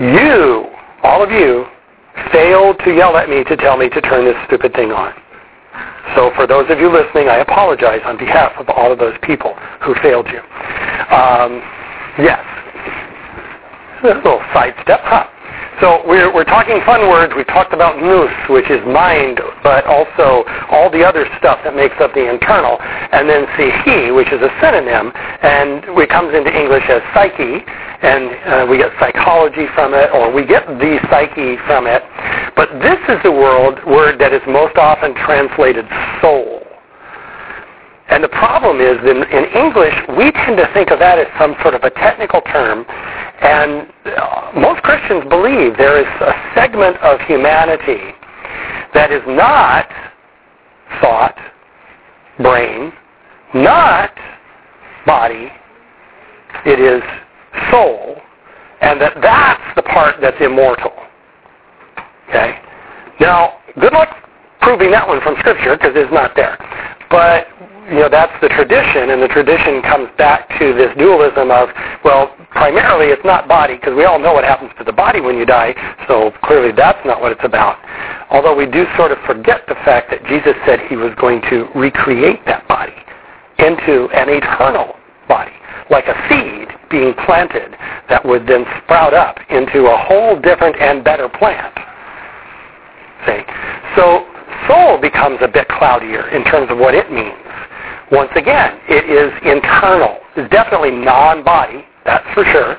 You, all of you, failed to yell at me to tell me to turn this stupid thing on. So for those of you listening, I apologize on behalf of all of those people who failed you. Um, yes. A little sidestep, huh? So we're, we're talking fun words. We talked about nous, which is mind, but also all the other stuff that makes up the internal. And then psiche, which is a synonym, and it comes into English as psyche, and uh, we get psychology from it, or we get the psyche from it. But this is the world word that is most often translated soul. And the problem is, in, in English, we tend to think of that as some sort of a technical term, and uh, most Christians believe there is a segment of humanity that is not thought, brain, not body, it is soul, and that that's the part that's immortal. Okay? Now, good luck proving that one from Scripture because it's not there. But you know, that's the tradition, and the tradition comes back to this dualism of, well, primarily it's not body, because we all know what happens to the body when you die, so clearly that's not what it's about. Although we do sort of forget the fact that Jesus said he was going to recreate that body into an eternal body, like a seed being planted that would then sprout up into a whole different and better plant. See? So soul becomes a bit cloudier in terms of what it means. Once again, it is internal. It's definitely non-body, that's for sure.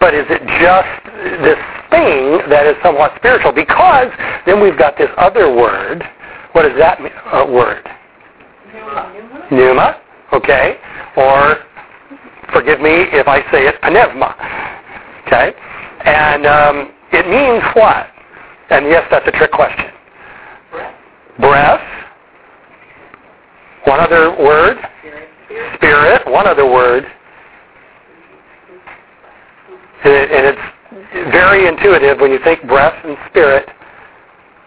But is it just this thing that is somewhat spiritual? Because then we've got this other word. What is that uh, word? Pneuma. Pneuma, okay. Or, forgive me if I say it, pneuma. Okay. And um, it means what? And yes, that's a trick question. Breath. Breath. One other word. Spirit. One other word. And it's very intuitive when you think breath and spirit.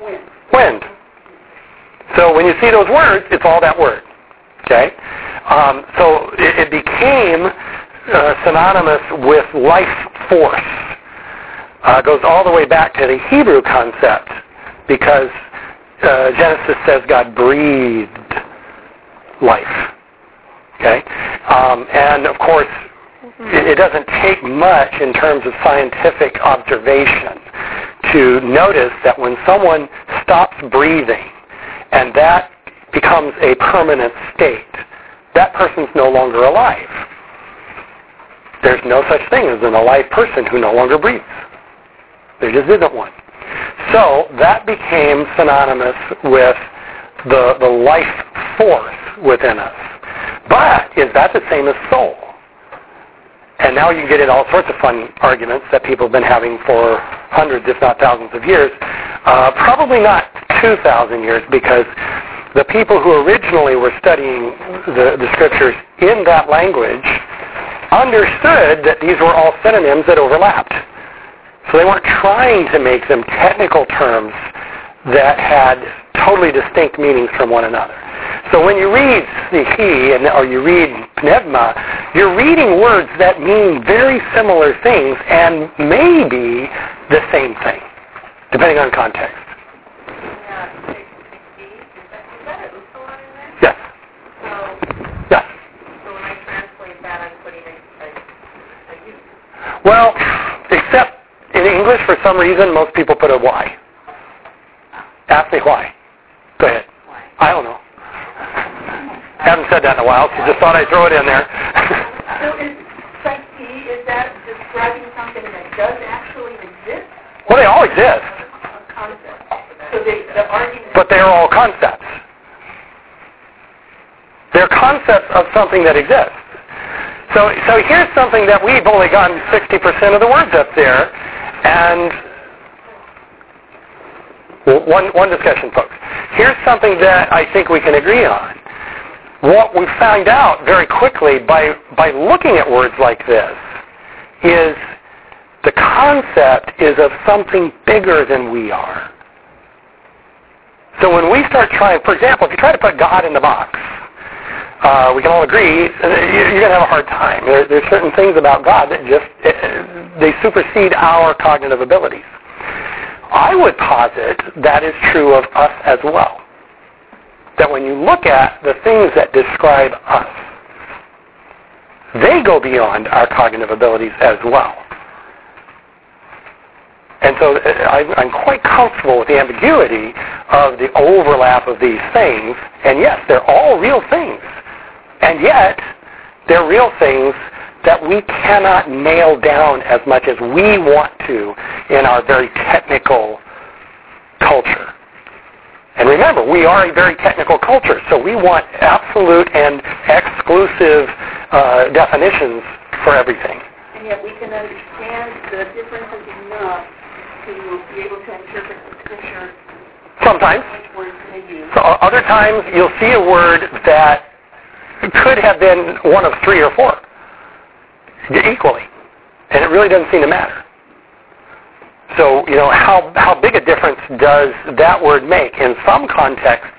Wind. Wind. So when you see those words, it's all that word. Okay? Um, so it, it became uh, synonymous with life force. Uh, goes all the way back to the Hebrew concept because uh, Genesis says God breathed life. Okay? Um, and of course, it, it doesn't take much in terms of scientific observation to notice that when someone stops breathing and that becomes a permanent state, that person's no longer alive. There's no such thing as an alive person who no longer breathes. There just isn't one. So that became synonymous with the, the life force within us. But is that the same as soul? And now you can get in all sorts of fun arguments that people have been having for hundreds, if not thousands of years. Uh, probably not 2,000 years because the people who originally were studying the, the scriptures in that language understood that these were all synonyms that overlapped. So they weren't trying to make them technical terms that had totally distinct meanings from one another. So when you read psiche or you read pneuma, you're reading words that mean very similar things and maybe the same thing, depending on context. Yes. So, Yes. when I translate that, I'm putting a, a, a U. Well, except in English, for some reason, most people put a Y. Ask me why. Go ahead. I don't know. I Haven't said that in a while, so just thought I'd throw it in there. So is psyche, is that describing something that does actually exist? well, they all exist, So the, the but they are all concepts. They're concepts of something that exists. So, so here's something that we've only gotten 60% of the words up there, and one, one discussion, folks. Here's something that I think we can agree on. What we found out very quickly by, by looking at words like this is the concept is of something bigger than we are. So when we start trying, for example, if you try to put God in the box, uh, we can all agree uh, you're going to have a hard time. There, there's certain things about God that just uh, they supersede our cognitive abilities. I would posit that is true of us as well. That when you look at the things that describe us, they go beyond our cognitive abilities as well. And so uh, I'm quite comfortable with the ambiguity of the overlap of these things. And yes, they're all real things. And yet, they're real things that we cannot nail down as much as we want to in our very technical culture. And remember, we are a very technical culture, so we want absolute and exclusive uh, definitions for everything. And yet we can understand the differences enough to be able to interpret the scripture. Sometimes. Which words they use. So other times you'll see a word that could have been one of three or four equally, and it really doesn't seem to matter. So, you know, how, how big a difference does that word make? In some contexts,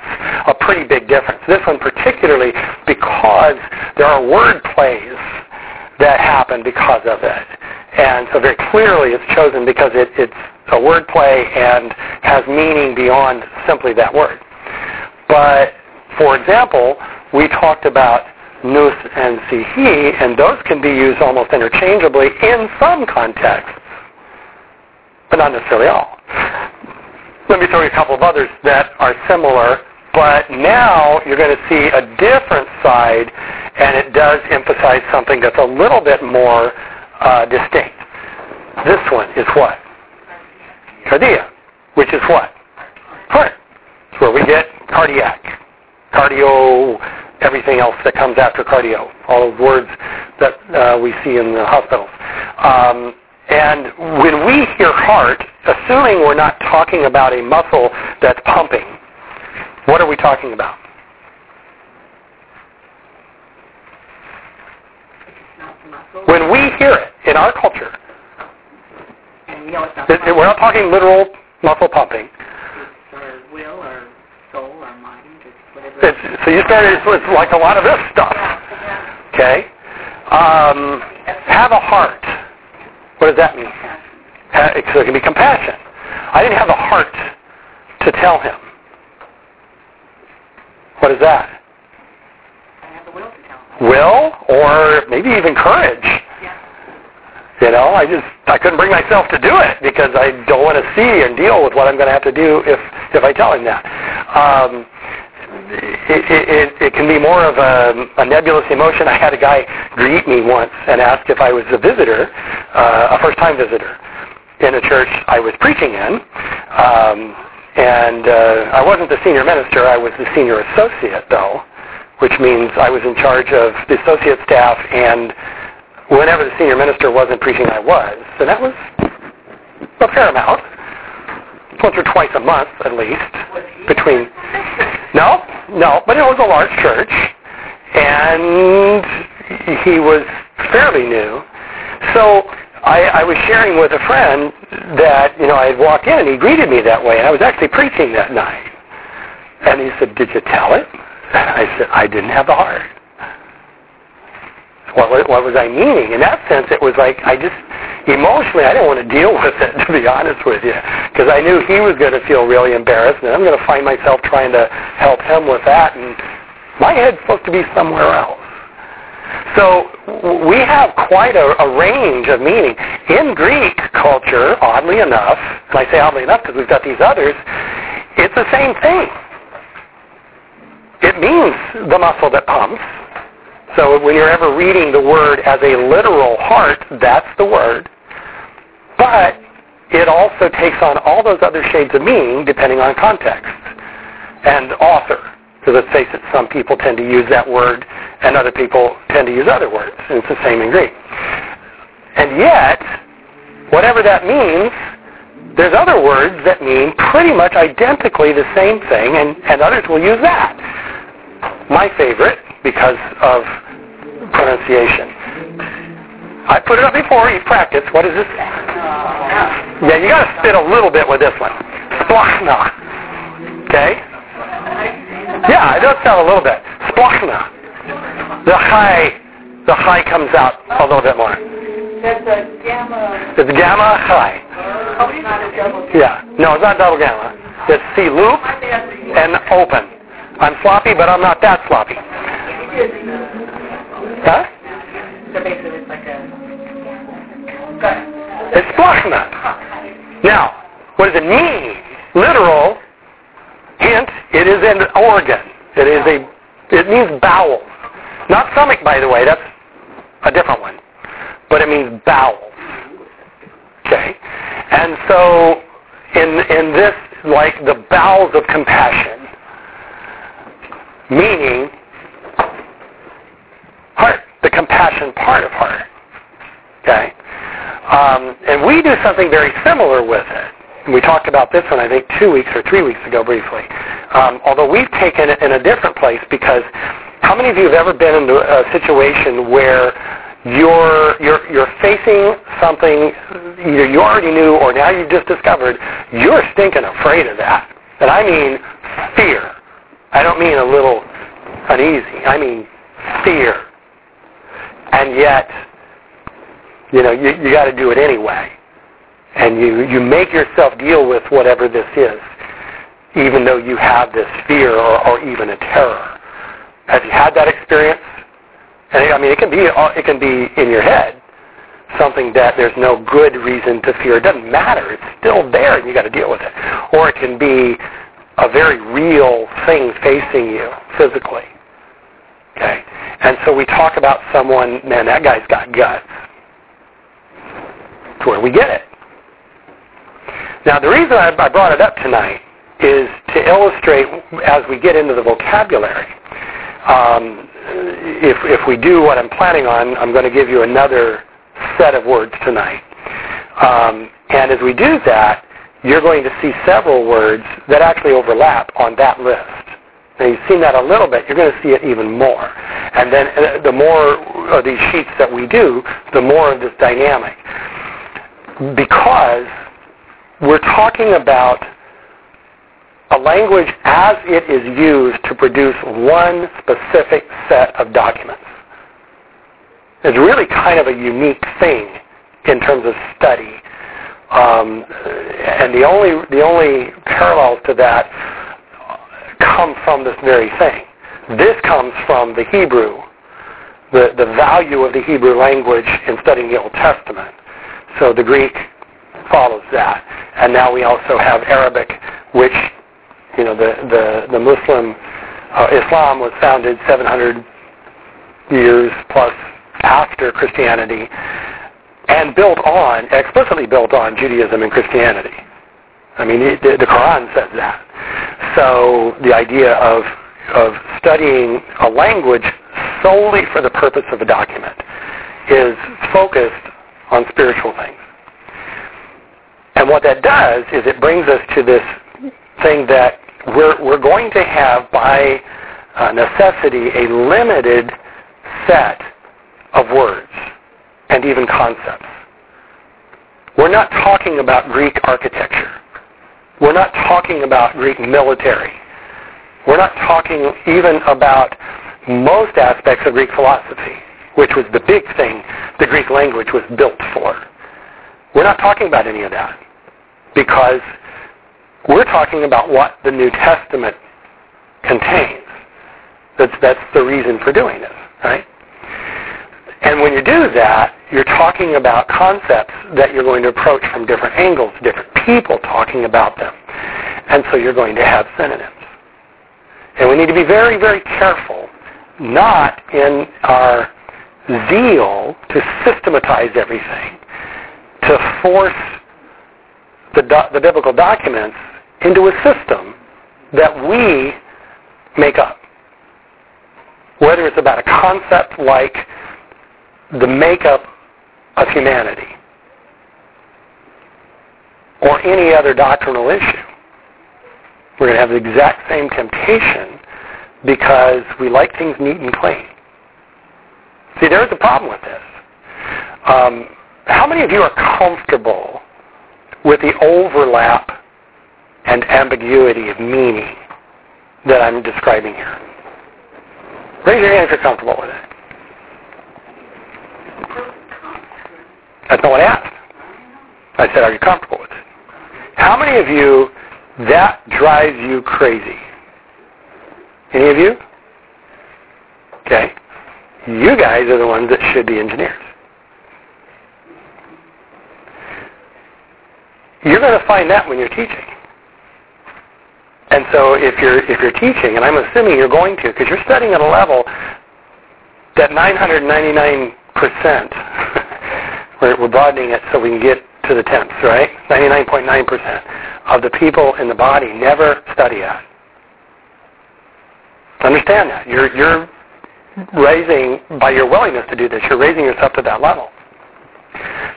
a pretty big difference. This one particularly because there are word plays that happen because of it. And so very clearly it's chosen because it, it's a word play and has meaning beyond simply that word. But, for example, we talked about nous and sihi, and those can be used almost interchangeably in some contexts, but not necessarily all. Let me throw you a couple of others that are similar, but now you're going to see a different side, and it does emphasize something that's a little bit more uh, distinct. This one is what? Cardia, which is what? Heart. It's where we get cardiac, cardio, everything else that comes after cardio, all those words that uh, we see in the hospitals. Um, and when we hear heart, assuming we're not talking about a muscle that's pumping, what are we talking about? When we hear it in our culture, we're not talking literal muscle pumping. Or will or soul or mind, it's, so you started with like a lot of this stuff. Okay? Um, have a heart. What does that mean? So it can be compassion. I didn't have a heart to tell him. What is that? I have the will to tell him. Will or maybe even courage. You know, I just I couldn't bring myself to do it because I don't want to see and deal with what I'm going to have to do if if I tell him that. Um, it, it, it can be more of a, a nebulous emotion. I had a guy greet me once and ask if I was a visitor, uh, a first-time visitor, in a church I was preaching in. Um, and uh, I wasn't the senior minister. I was the senior associate, though, which means I was in charge of the associate staff, and whenever the senior minister wasn't preaching, I was. And that was a fair amount, once or twice a month at least, between no, no, but it was a large church, and he was fairly new. So I, I was sharing with a friend that, you know, I had walked in and he greeted me that way, and I was actually preaching that night. And he said, did you tell it? I said, I didn't have the heart. What, what was I meaning? In that sense, it was like I just emotionally, I didn't want to deal with it, to be honest with you, because I knew he was going to feel really embarrassed, and I'm going to find myself trying to help him with that, and my head's supposed to be somewhere else. So we have quite a, a range of meaning. In Greek culture, oddly enough, and I say oddly enough because we've got these others, it's the same thing. It means the muscle that pumps. So when you're ever reading the word as a literal heart, that's the word. But it also takes on all those other shades of meaning depending on context and author. Because let's face it, some people tend to use that word and other people tend to use other words. And it's the same in Greek. And yet, whatever that means, there's other words that mean pretty much identically the same thing, and, and others will use that. My favorite, because of pronunciation, I put it up before. You practice. What is this? Yeah, you got to spit a little bit with this one. Splachna. Okay? Yeah, it does sound a little bit. Splachna. The high, the high comes out a little bit more. That's a gamma. It's gamma high. It's not a double. Yeah. No, it's not double gamma. It's C loop and open. I'm sloppy, but I'm not that sloppy. Huh? So basically, it's like a. It's splashna. Now, what does it mean? Literal. Hint, it is an organ. It is a, it means bowels. Not stomach, by the way. That's a different one. But it means bowels. Okay? And so, in, in this, like the bowels of compassion, meaning heart, the compassion part of heart. Okay? Um, and we do something very similar with it. And we talked about this one, I think, two weeks or three weeks ago briefly. Um, although we've taken it in a different place because how many of you have ever been in a situation where you're, you're, you're facing something either you already knew or now you've just discovered, you're stinking afraid of that. And I mean fear. I don't mean a little uneasy. I mean fear. And yet, you know, you, you got to do it anyway. And you, you make yourself deal with whatever this is, even though you have this fear or, or even a terror. Have you had that experience? And I mean, it can be uh, it can be in your head, something that there's no good reason to fear. It doesn't matter. It's still there, and you got to deal with it. Or it can be a very real thing facing you physically. Okay, and so we talk about someone. Man, that guy's got guts. It's where we get it. Now, the reason I, I brought it up tonight is to illustrate as we get into the vocabulary. Um, if, if we do what I'm planning on, I'm going to give you another set of words tonight. Um, and as we do that, you're going to see several words that actually overlap on that list. Now you've seen that a little bit. You're going to see it even more. And then uh, the more of these sheets that we do, the more of this dynamic. Because we're talking about a language as it is used to produce one specific set of documents. It's really kind of a unique thing in terms of study. Um, and the only, the only parallels to that come from this very thing. This comes from the Hebrew, the, the value of the Hebrew language in studying the Old Testament. So the Greek follows that. And now we also have Arabic, which, you know, the, the, the Muslim, uh, Islam was founded 700 years plus after Christianity and built on, explicitly built on Judaism and Christianity. I mean, it, the, the Quran says that. So the idea of, of studying a language solely for the purpose of a document is focused on spiritual things. And what that does is it brings us to this thing that we're, we're going to have by uh, necessity a limited set of words and even concepts. We're not talking about Greek architecture. We're not talking about Greek military. We're not talking even about most aspects of Greek philosophy, which was the big thing the Greek language was built for. We're not talking about any of that because we're talking about what the New Testament contains. That's, that's the reason for doing this, right? And when you do that, you're talking about concepts that you're going to approach from different angles, different people talking about them. And so you're going to have synonyms. And we need to be very, very careful, not in our zeal to systematize everything, to force the, do- the biblical documents into a system that we make up. Whether it's about a concept like the makeup of humanity or any other doctrinal issue. We're going to have the exact same temptation because we like things neat and clean. See, there's a problem with this. Um, how many of you are comfortable with the overlap and ambiguity of meaning that I'm describing here? Raise your hand if you're comfortable with it. That's not what I asked. I said, are you comfortable with it? How many of you, that drives you crazy? Any of you? Okay. You guys are the ones that should be engineers. You're going to find that when you're teaching. And so if you're if you're teaching, and I'm assuming you're going to, because you're studying at a level that 999 percent, we're, we're broadening it so we can get to the tenths, right? 99.9 percent of the people in the body never study at. Understand that you're you're raising by your willingness to do this. You're raising yourself to that level.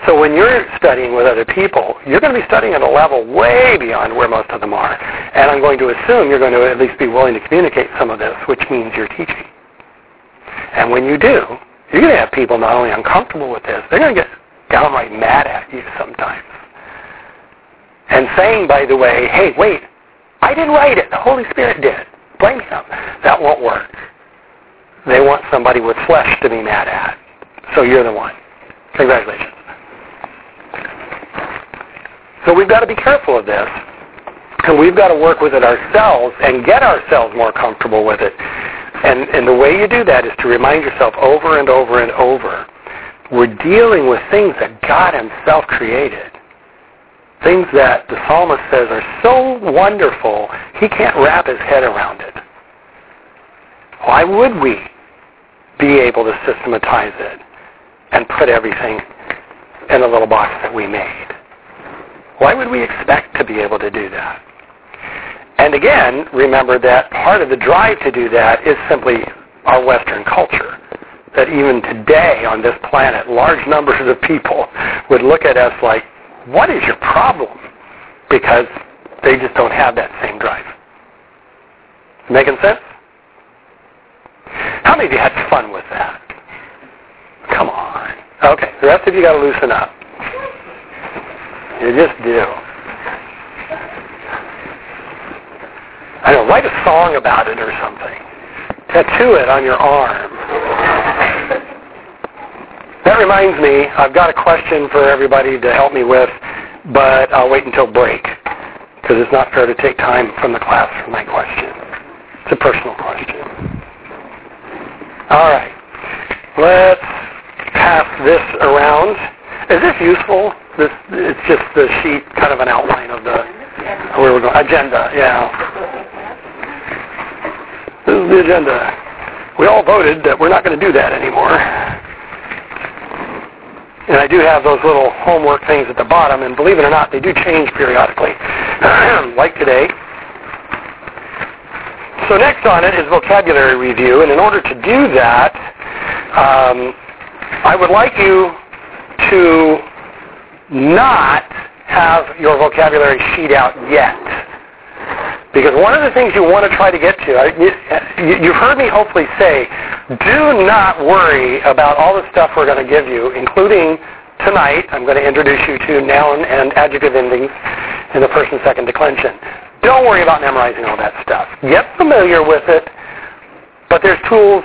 So when you're studying with other people, you're going to be studying at a level way beyond where most of them are. And I'm going to assume you're going to at least be willing to communicate some of this, which means you're teaching. And when you do, you're going to have people not only uncomfortable with this, they're going to get downright mad at you sometimes. And saying, by the way, hey, wait, I didn't write it. The Holy Spirit did. Blame him. That won't work. They want somebody with flesh to be mad at. So you're the one. Congratulations. So we've got to be careful of this. And we've got to work with it ourselves and get ourselves more comfortable with it. And, and the way you do that is to remind yourself over and over and over, we're dealing with things that God himself created. Things that the psalmist says are so wonderful, he can't wrap his head around it. Why would we be able to systematize it and put everything in a little box that we made? Why would we expect to be able to do that? And again, remember that part of the drive to do that is simply our Western culture. That even today on this planet, large numbers of people would look at us like, what is your problem? Because they just don't have that same drive. Making sense? How many of you had fun with that? Come on. Okay, the rest of you got to loosen up. You just do. I know, write a song about it or something. Tattoo it on your arm. That reminds me, I've got a question for everybody to help me with, but I'll wait until break because it's not fair to take time from the class for my question. It's a personal question. All right. Let's pass this around. Is this useful? This it's just the sheet, kind of an outline of the where we're going. Agenda, yeah. This is the agenda. We all voted that we're not going to do that anymore. And I do have those little homework things at the bottom, and believe it or not, they do change periodically, like today. So next on it is vocabulary review, and in order to do that, um, I would like you to not have your vocabulary sheet out yet. Because one of the things you want to try to get to, you've heard me hopefully say, do not worry about all the stuff we're going to give you, including tonight, I'm going to introduce you to noun and adjective endings in the first and second declension. Don't worry about memorizing all that stuff. Get familiar with it, but there's tools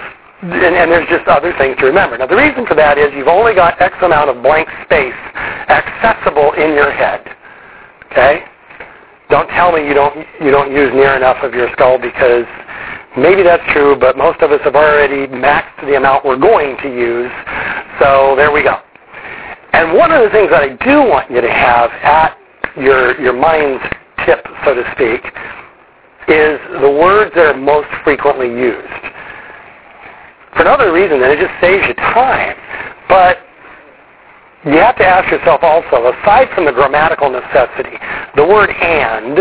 and, and, there's just other things to remember. Now, the reason for that is you've only got X amount of blank space accessible in your head. Okay? Don't tell me you don't you don't use near enough of your skull because maybe that's true, but most of us have already maxed the amount we're going to use. So there we go. And one of the things that I do want you to have at your your mind's tip, so to speak, is the words that are most frequently used for another reason, and it just saves you time. But you have to ask yourself also, aside from the grammatical necessity, the word and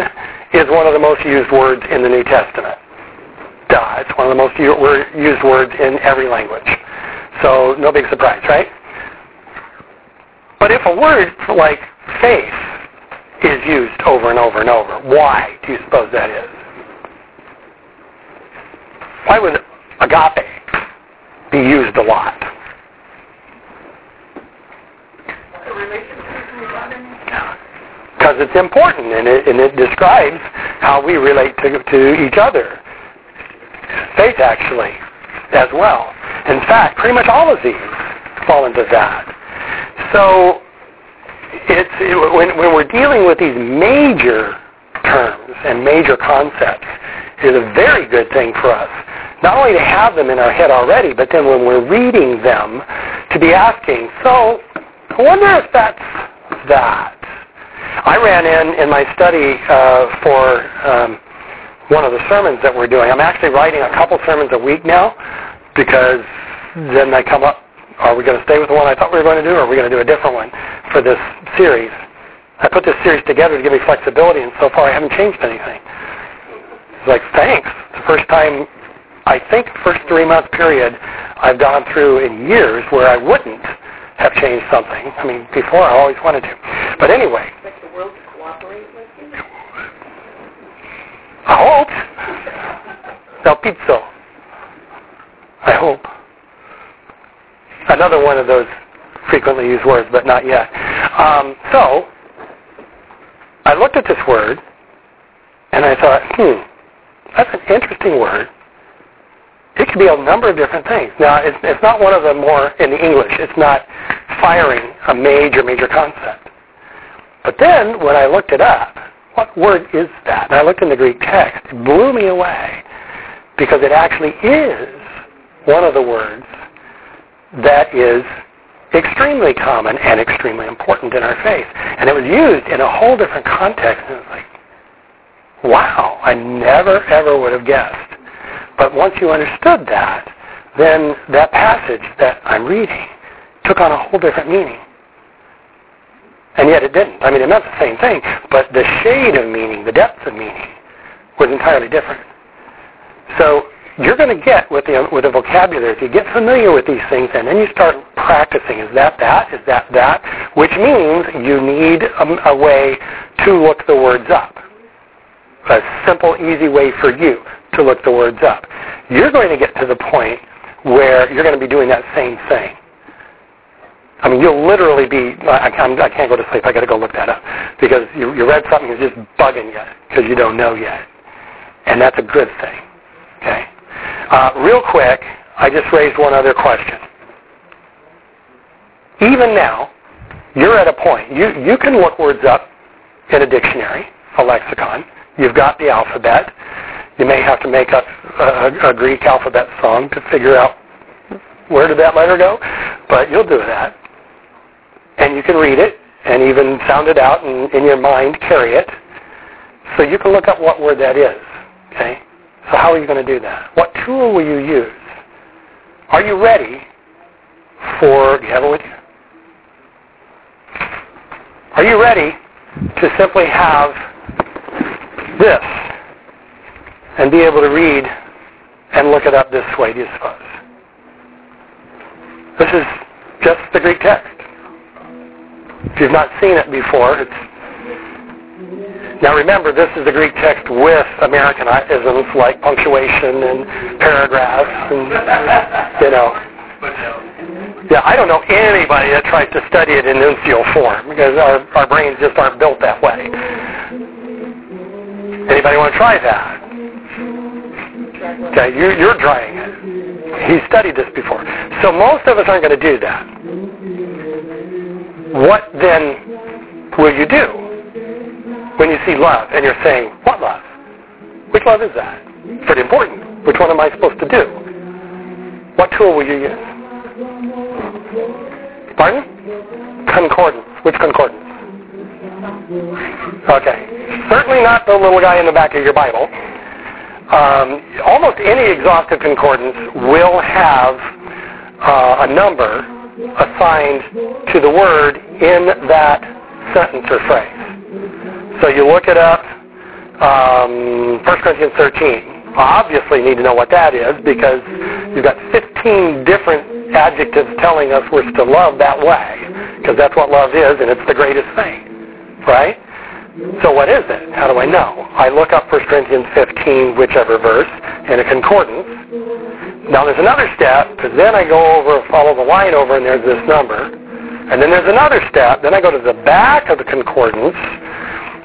is one of the most used words in the New Testament. Duh, it's one of the most used words in every language. So no big surprise, right? But if a word like faith is used over and over and over, why do you suppose that is? Why would agape be used a lot. Because it's important and it, and it describes how we relate to, to each other. Faith actually as well. In fact, pretty much all of these fall into that. So it's it, when, when we're dealing with these major terms and major concepts, is a very good thing for us. Not only to have them in our head already, but then when we're reading them, to be asking, so I wonder if that's that. I ran in in my study uh, for um, one of the sermons that we're doing. I'm actually writing a couple sermons a week now because then they come up. Are we going to stay with the one I thought we were going to do, or are we going to do a different one for this series? I put this series together to give me flexibility, and so far I haven't changed anything. It's like, thanks. It's the first time, I think, first three-month period I've gone through in years where I wouldn't have changed something. I mean, before I always wanted to. But anyway. Like the world to cooperate with you? I hope. Elpizo. I hope. Another one of those frequently used words, but not yet. Um, so, I looked at this word, and I thought, hmm, that's an interesting word. It could be a number of different things. Now, it's, it's not one of the more, in the English, it's not firing a major, major concept. But then, when I looked it up, what word is that? And I looked in the Greek text. It blew me away because it actually is one of the words that is extremely common and extremely important in our faith. And it was used in a whole different context. And it was like, wow, I never, ever would have guessed. But once you understood that, then that passage that I'm reading took on a whole different meaning. And yet it didn't. I mean, it meant the same thing, but the shade of meaning, the depth of meaning, was entirely different. So you're going to get with the with the vocabulary if you get familiar with these things and then you start practicing. Is that that? Is that that? Which means you need a, a way to look the words up. A simple, easy way for you to look the words up. You're going to get to the point where you're going to be doing that same thing. I mean, you'll literally be, I can't, I can't go to sleep. i got to go look that up. Because you, you read something that's just bugging you because you don't know yet. And that's a good thing. Okay? Uh, real quick, I just raised one other question. Even now, you're at a point, you, you can look words up in a dictionary, a lexicon. You've got the alphabet. You may have to make up a, a Greek alphabet song to figure out where did that letter go, but you'll do that and you can read it and even sound it out and in your mind carry it. So you can look up what word that is. Okay? So how are you going to do that? What tool will you use? Are you ready for, do you have it with you? Are you ready to simply have this and be able to read and look it up this way, do you suppose? This is just the Greek text. If you've not seen it before, it's now remember, this is the Greek text with Americanisms like punctuation and paragraphs and, you know. Yeah, I don't know anybody that tries to study it in uncial form because our, our brains just aren't built that way. Anybody want to try that? Okay, you, you're trying it. He studied this before. So most of us aren't going to do that what then will you do when you see love and you're saying, what love? Which love is that? It's Pretty important. Which one am I supposed to do? What tool will you use? Pardon? Concordance. Which concordance? Okay. Certainly not the little guy in the back of your Bible. Um, almost any exhaustive concordance will have uh, a number assigned to the word in that sentence or phrase. So you look it up, um, 1 Corinthians 13. Obviously need to know what that is because you've got 15 different adjectives telling us we're to love that way because that's what love is and it's the greatest thing. Right? So what is it? How do I know? I look up 1 Corinthians 15, whichever verse, in a concordance. Now there's another step, because then I go over, follow the line over, and there's this number. And then there's another step. Then I go to the back of the concordance,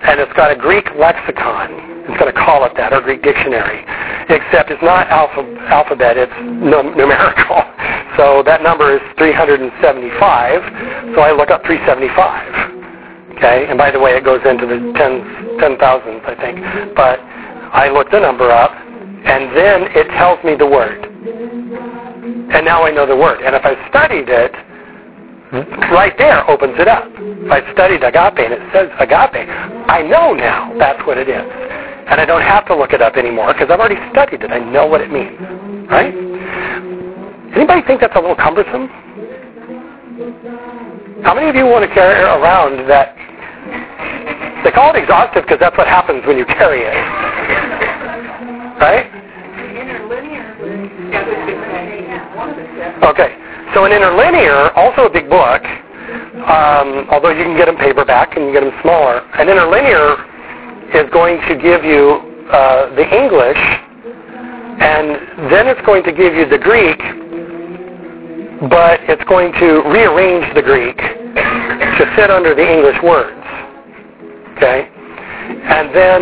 and it's got a Greek lexicon. It's going to call it that, or Greek dictionary. except it's not alpha, alphabet, it's num- numerical. So that number is 375, so I look up 375. Okay, and by the way, it goes into the tens, ten thousands, I think. But I look the number up, and then it tells me the word. And now I know the word. And if I studied it, right there opens it up. If I studied agape and it says agape, I know now that's what it is. And I don't have to look it up anymore because I've already studied it. I know what it means. Right? Anybody think that's a little cumbersome? How many of you want to carry around that? They call it exhaustive because that's what happens when you carry it. Right? Okay. So an interlinear, also a big book, um, although you can get them paperback and you get them smaller. An interlinear is going to give you uh, the English, and then it's going to give you the Greek, but it's going to rearrange the Greek to fit under the English words. Okay? And then,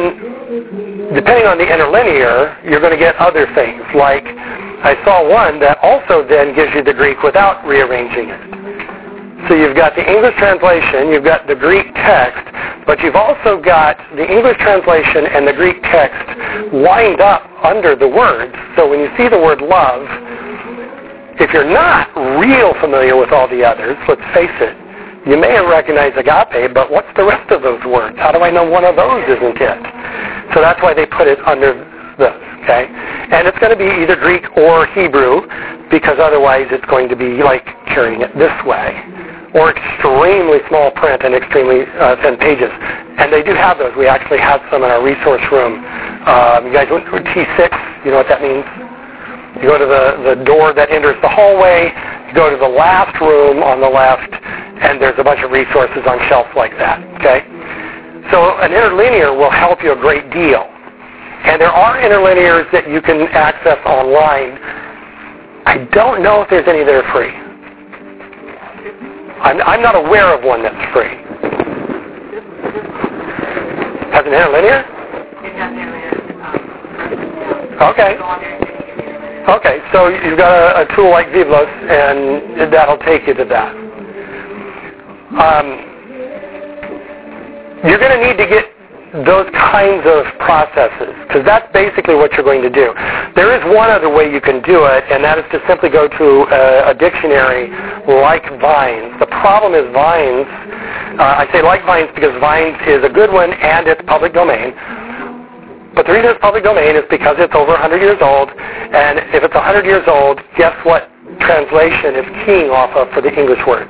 depending on the interlinear, you're going to get other things, like I saw one that also then gives you the Greek without rearranging it. So you've got the English translation, you've got the Greek text, but you've also got the English translation and the Greek text lined up under the words. So when you see the word love, if you're not real familiar with all the others, let's face it, you may have recognized agape, but what's the rest of those words? How do I know one of those isn't it? So that's why they put it under this, okay? And it's going to be either Greek or Hebrew, because otherwise it's going to be like carrying it this way, or extremely small print and extremely uh, thin pages. And they do have those. We actually have some in our resource room. Um, you guys went through T6. You know what that means? You go to the, the door that enters the hallway. Go to the last room on the left, and there's a bunch of resources on shelves like that. Okay? So an interlinear will help you a great deal. And there are interlinears that you can access online. I don't know if there's any that are free. I'm, I'm not aware of one that's free. Has an interlinear? Okay. Okay, so you've got a, a tool like Vivlos, and that'll take you to that. Um, you're going to need to get those kinds of processes, because that's basically what you're going to do. There is one other way you can do it, and that is to simply go to a, a dictionary like Vine's. The problem is Vine's, uh, I say like Vine's because Vine's is a good one and it's public domain. But the reason it's public domain is because it's over 100 years old, and if it's 100 years old, guess what translation is keying off of for the English words?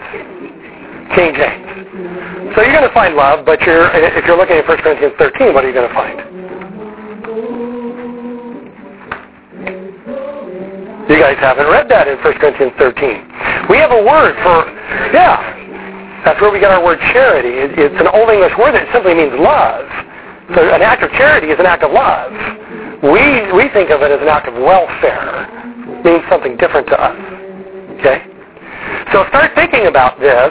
King James. So you're going to find love, but you're, if you're looking at 1 Corinthians 13, what are you going to find? You guys haven't read that in 1 Corinthians 13. We have a word for, yeah, that's where we get our word charity. It's an Old English word that simply means love. So an act of charity is an act of love. We, we think of it as an act of welfare. It means something different to us. Okay? So start thinking about this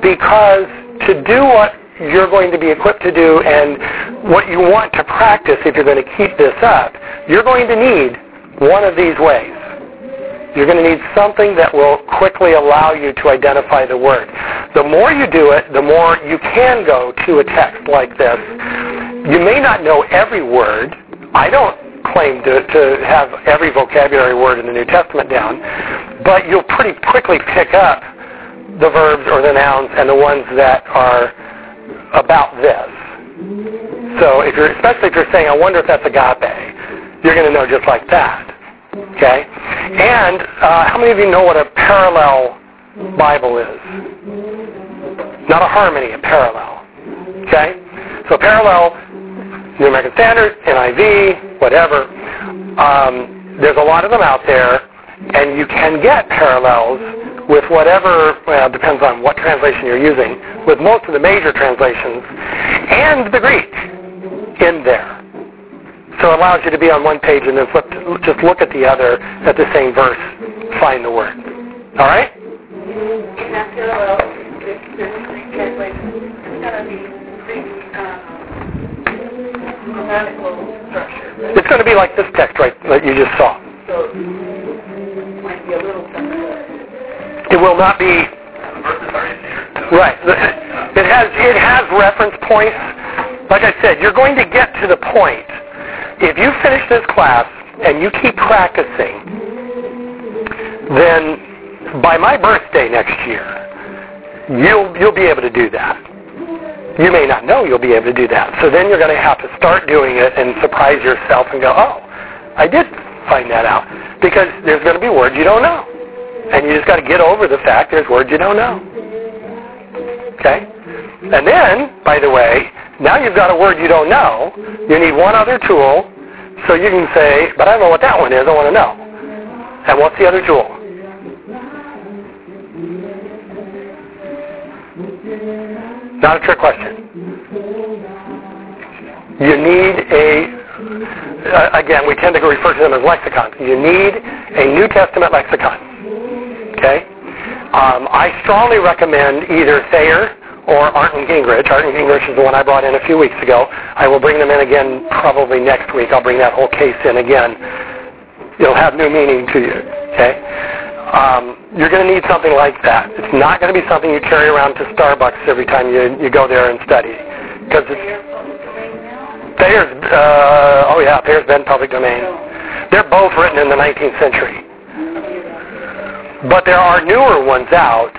because to do what you're going to be equipped to do and what you want to practice if you're going to keep this up, you're going to need one of these ways. You're going to need something that will quickly allow you to identify the word. The more you do it, the more you can go to a text like this. You may not know every word. I don't claim to, to have every vocabulary word in the New Testament down, but you'll pretty quickly pick up the verbs or the nouns and the ones that are about this. So if you're, especially if you're saying, I wonder if that's agape, you're going to know just like that. Okay? And uh, how many of you know what a parallel Bible is? Not a harmony, a parallel. Okay? So parallel, New American Standard, NIV, whatever. Um, there's a lot of them out there, and you can get parallels with whatever, well, depends on what translation you're using, with most of the major translations, and the Greek in there. So it allows you to be on one page and then flip to, just look at the other at the same verse, find the word. All right? Um, structure. It's going to be like this text right that you just saw. So it might be a little. It will not be right. It has it has reference points. Like I said, you're going to get to the point. If you finish this class and you keep practicing, then by my birthday next year, you'll you'll be able to do that. You may not know you'll be able to do that. So then you're going to have to start doing it and surprise yourself and go, oh, I did find that out. Because there's going to be words you don't know. And you just got to get over the fact there's words you don't know. Okay? And then, by the way, now you've got a word you don't know. You need one other tool so you can say, but I don't know what that one is. I want to know. And what's the other tool? Not a trick question. You need a, uh, again, we tend to refer to them as lexicons. You need a New Testament lexicon. Okay? Um, I strongly recommend either Thayer or Arndt Gingrich. Arndt Gingrich is the one I brought in a few weeks ago. I will bring them in again probably next week. I'll bring that whole case in again. It'll have new meaning to you. Okay? Um, you're going to need something like that. It's not going to be something you carry around to Starbucks every time you, you go there and study. Because it's, Thayer's, uh, oh yeah, Thayer's been public domain. They're both written in the 19th century. But there are newer ones out.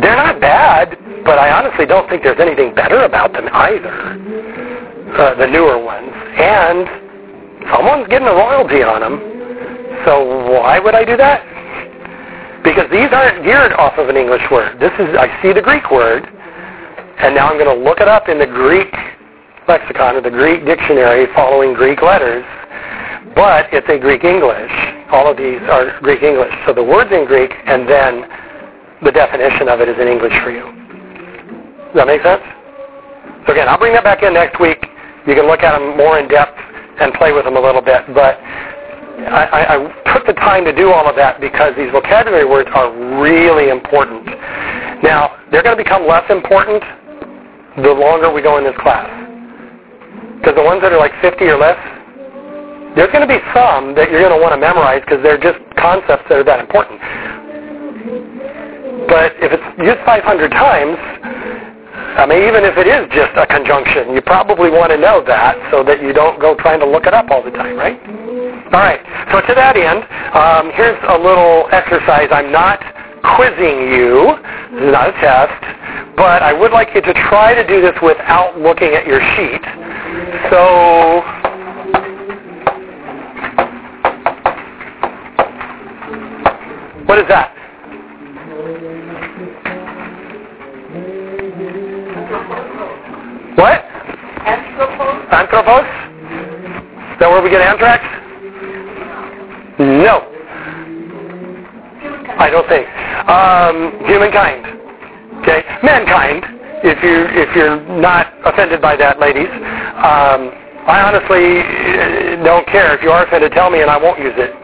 They're not bad, but I honestly don't think there's anything better about them either. Uh, the newer ones. And someone's getting a royalty on them. So why would I do that? Because these aren't geared off of an English word. This is, I see the Greek word, and now I'm going to look it up in the Greek lexicon or the Greek dictionary following Greek letters, but it's a Greek English. All of these are Greek English. So the word's in Greek, and then the definition of it is in English for you. Does that make sense? So again, I'll bring that back in next week. You can look at them more in depth and play with them a little bit, but I, I, took the time to do all of that because these vocabulary words are really important. Now, they're going to become less important the longer we go in this class. Because the ones that are like 50 or less, there's going to be some that you're going to want to memorize because they're just concepts that are that important. But if it's used 500 times, I mean, even if it is just a conjunction, you probably want to know that so that you don't go trying to look it up all the time, right? All right. So to that end, um, here's a little exercise. I'm not quizzing you. This is not a test. But I would like you to try to do this without looking at your sheet. So what is that? What? Anthropos? Anthropos? Is that where we get anthrax? No. I don't think. Um, humankind. Okay? Mankind, if you if you're not offended by that, ladies. Um, I honestly uh, don't care. If you are offended, tell me and I won't use it.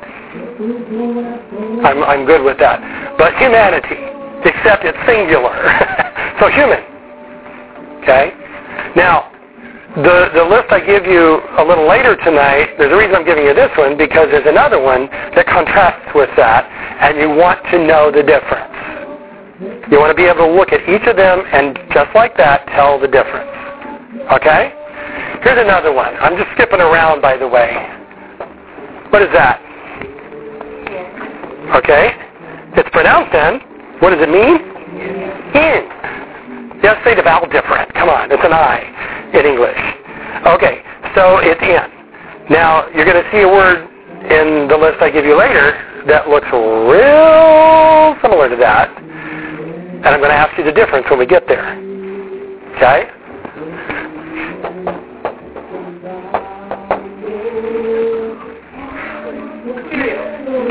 I'm I'm good with that. But humanity, except it's singular. so human. Okay? Now, the, the list I give you a little later tonight, there's a reason I'm giving you this one because there's another one that contrasts with that, and you want to know the difference. You want to be able to look at each of them and just like that, tell the difference. Okay? Here's another one. I'm just skipping around, by the way. What is that? Okay? It's pronounced in. What does it mean? In. Yes, say the vowel different. Come on, it's an I in English. Okay, so it's in. Now, you're going to see a word in the list I give you later that looks real similar to that. And I'm going to ask you the difference when we get there. Okay?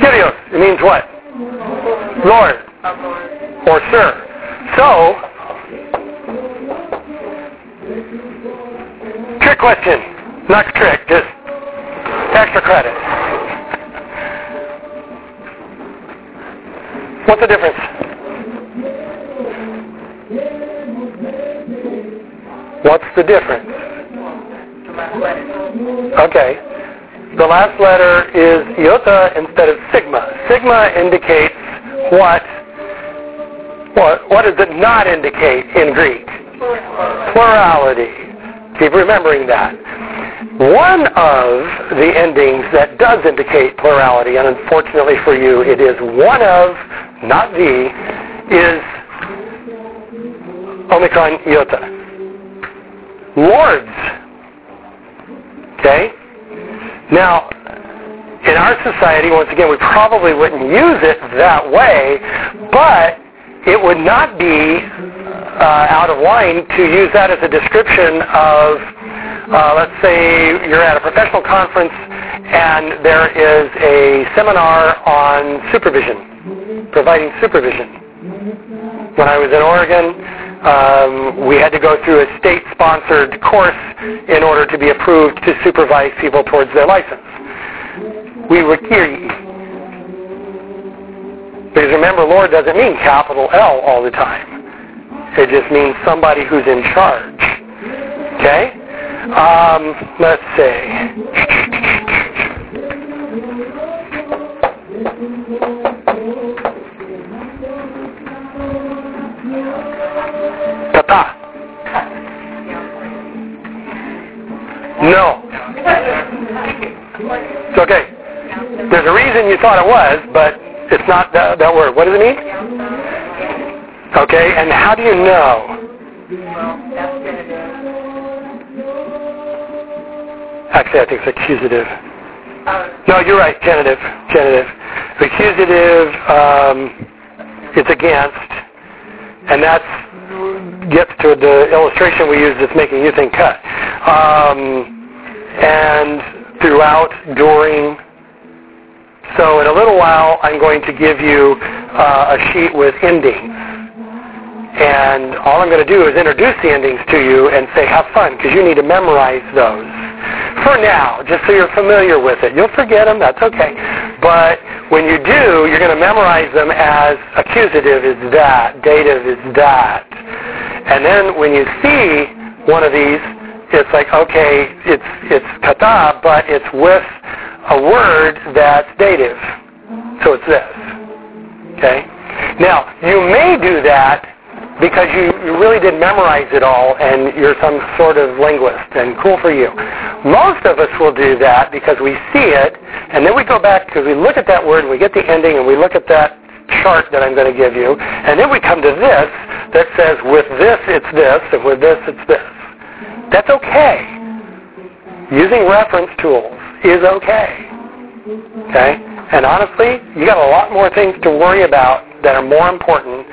Kyrios. It means what? Lord. Or sir. So, trick question. Not trick, just extra credit. What's the difference? What's the difference? Okay. The last letter is iota instead of sigma. Sigma indicates what? What, what does it not indicate in Greek? Plurality. Keep remembering that. One of the endings that does indicate plurality, and unfortunately for you, it is one of, not the, is Omicron iota. Lords. Okay? Now, in our society, once again, we probably wouldn't use it that way, but it would not be uh, out of line to use that as a description of, uh, let's say you're at a professional conference and there is a seminar on supervision, providing supervision. When I was in Oregon, um, we had to go through a state-sponsored course in order to be approved to supervise people towards their license. We were Kyrie. Because remember, Lord doesn't mean capital L all the time. It just means somebody who's in charge. Okay? Um, let's see. Tata. No. It's okay. There's a reason you thought it was, but it's not that, that word. What does it mean? Okay, and how do you know? Actually, I think it's accusative. No, you're right, genitive. Genitive. Accusative, um, it's against, and that gets to the illustration we use that's making you think cut. Um, and throughout, during. So in a little while, I'm going to give you uh, a sheet with endings. And all I'm going to do is introduce the endings to you and say, have fun, because you need to memorize those. For now, just so you're familiar with it. You'll forget them, that's okay. But when you do, you're going to memorize them as accusative is that, dative is that. And then when you see one of these, it's like, okay, it's, it's kata, but it's with a word that's dative. So it's this. Okay? Now, you may do that because you, you really did memorize it all and you're some sort of linguist and cool for you. Mm-hmm. Most of us will do that because we see it and then we go back because we look at that word and we get the ending and we look at that chart that I'm going to give you and then we come to this that says with this it's this and with this it's this. Mm-hmm. That's okay. Using reference tools is okay. Mm-hmm. Okay? And honestly, you got a lot more things to worry about that are more important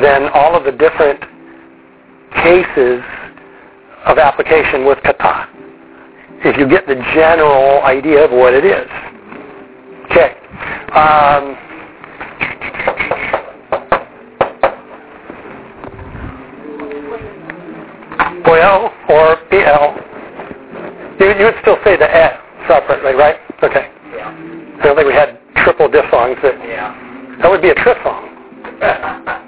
than all of the different cases of application with kata. If you get the general idea of what it is. Okay. Um, or BL. You, you would still say the E separately, right? Okay. Yeah. I don't think we had triple diphthongs. That, Yeah. that would be a triphthong.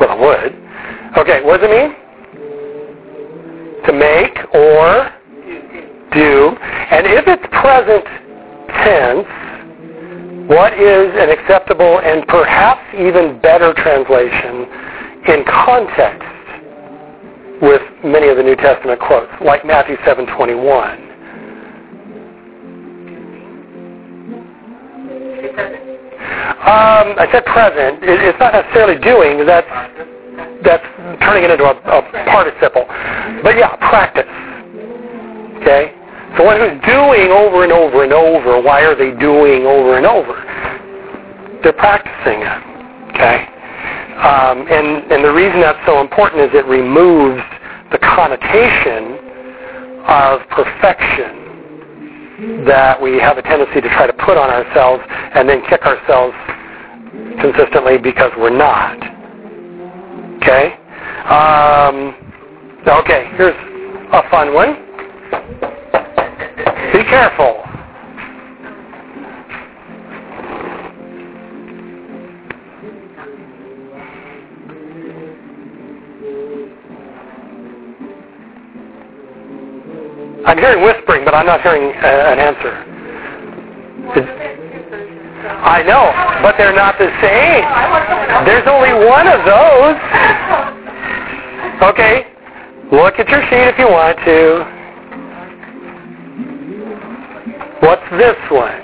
Well, it would. Okay, what does it mean? To make or do. And if it's present tense, what is an acceptable and perhaps even better translation in context with many of the New Testament quotes, like Matthew 7:21? Um, I said present. It, it's not necessarily doing. That's that's turning it into a, a participle. But yeah, practice. Okay? So one who's doing over and over and over, why are they doing over and over? They're practicing it. Okay? Um, and, and the reason that's so important is it removes the connotation of perfection that we have a tendency to try to put on ourselves and then kick ourselves consistently because we're not. Okay? Um, okay, here's a fun one. Be careful. I'm hearing whispering, but I'm not hearing uh, an answer. I know, but they're not the same. There's only one of those. Okay, look at your sheet if you want to. What's this one?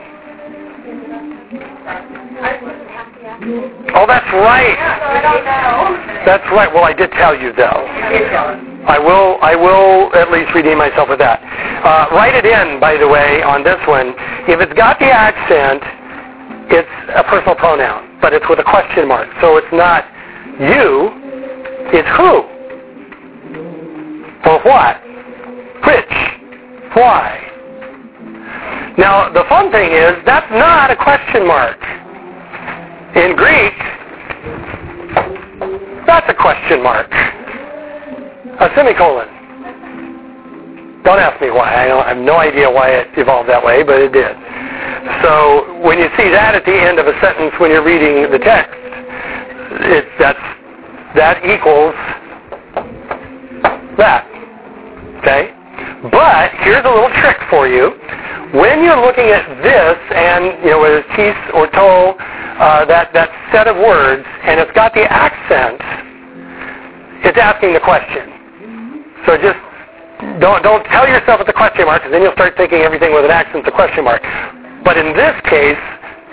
Oh, that's right. I don't know. That's right. Well, I did tell you though. I will. I will at least redeem myself with that. Uh, write it in, by the way, on this one. If it's got the accent, it's a personal pronoun, but it's with a question mark. So it's not you. It's who. Or what. Which. Why. Now, the fun thing is, that's not a question mark. In Greek, that's a question mark. A semicolon. Don't ask me why. I, I have no idea why it evolved that way, but it did. So when you see that at the end of a sentence when you're reading the text, it, that's, that equals that. Okay? But here's a little trick for you. When you're looking at this and, you know, whether it's tis or to, uh, that, that set of words, and it's got the accent, it's asking the question. So just don't, don't tell yourself it's a question mark, because then you'll start thinking everything with an accent's a question mark. But in this case,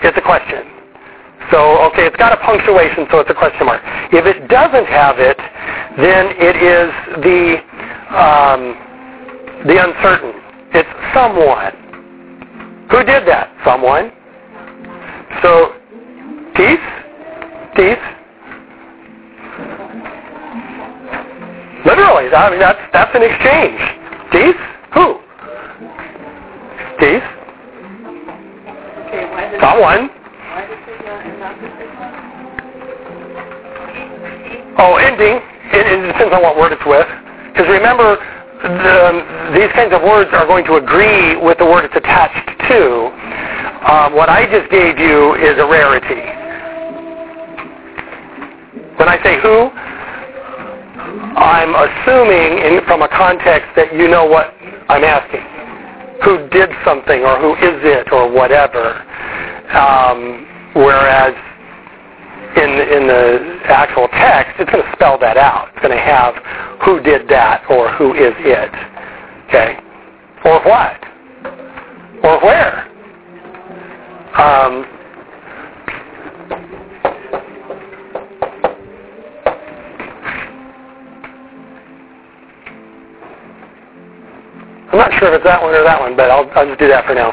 it's a question. So, okay, it's got a punctuation, so it's a question mark. If it doesn't have it, then it is the, um, the uncertain. It's someone. Who did that? Someone. So, peace? Peace? I mean, that's, that's an exchange. Peace? Who? Peace? Okay, not one? Oh, ending. It, it depends on what word it's with. Because remember, the, these kinds of words are going to agree with the word it's attached to. Um, what I just gave you is a rarity. When I say who, I'm assuming in, from a context that you know what I'm asking. Who did something or who is it or whatever. Um, whereas in, in the actual text, it's going to spell that out. It's going to have who did that or who is it. Okay? Or what? Or where? Um, sure if it's that one or that one, but I'll, I'll just do that for now.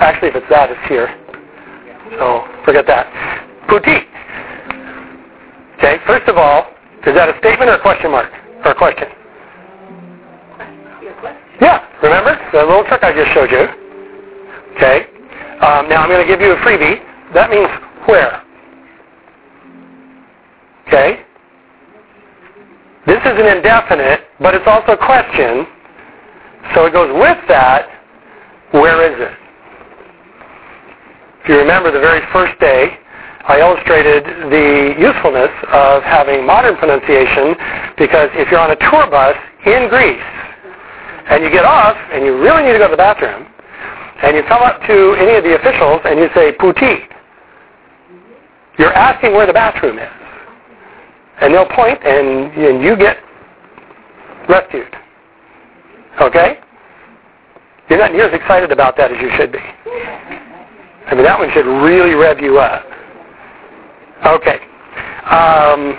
Actually, if it's that, it's here. So forget that. Puti. Okay, first of all, is that a statement or a question mark? Or a question? Question. Yeah, remember? The little trick I just showed you. Okay. Um, now I'm going to give you a freebie. That means where. Okay. This is an indefinite, but it's also a question. So it goes with that, where is it? If you remember the very first day, I illustrated the usefulness of having modern pronunciation because if you're on a tour bus in Greece and you get off and you really need to go to the bathroom and you come up to any of the officials and you say puti, you're asking where the bathroom is. And they'll point and, and you get rescued. Okay? You're not near as excited about that as you should be. I mean, that one should really rev you up. Okay. Um,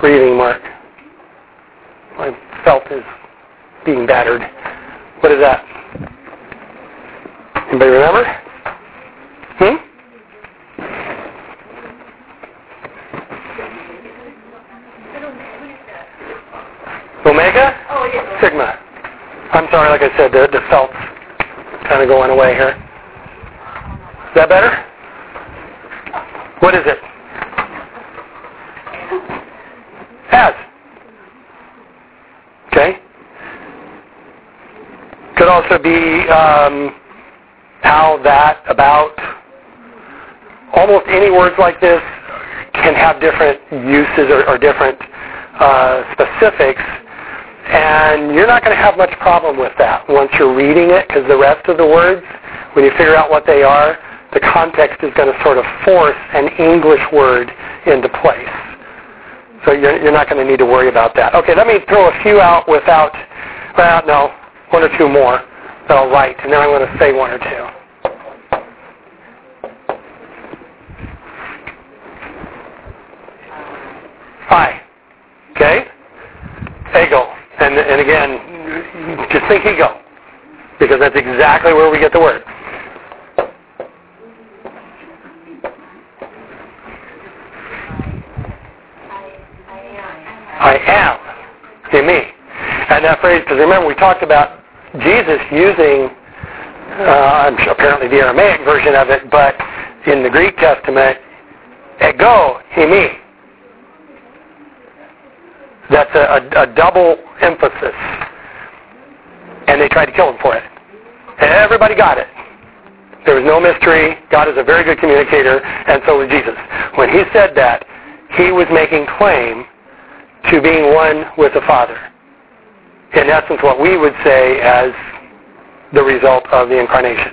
breathing, Mark. My felt is being battered. What is that? Anybody remember? Hmm? Omega? Oh, yeah. Sigma. I'm sorry, like I said, the, the felt's kind of going away here. Is that better? What is it? Has. Okay. Could also be um, how, that, about. Almost any words like this can have different uses or, or different uh, specifics, and you're not going to have much problem with that once you're reading it, because the rest of the words, when you figure out what they are, the context is going to sort of force an English word into place. So you're, you're not going to need to worry about that. Okay, let me throw a few out without, well, no, one or two more that I'll write, and then I'm going to say one or two. Hi. Okay? Ego. And, and again, just think ego. Because that's exactly where we get the word. I am in me. And that phrase, because remember we talked about Jesus using, uh, apparently the Aramaic version of it, but in the Greek Testament, ego, he me. That's a, a, a double emphasis. And they tried to kill him for it. Everybody got it. There was no mystery. God is a very good communicator, and so was Jesus. When he said that, he was making claim to being one with the Father. In essence, what we would say as the result of the incarnation.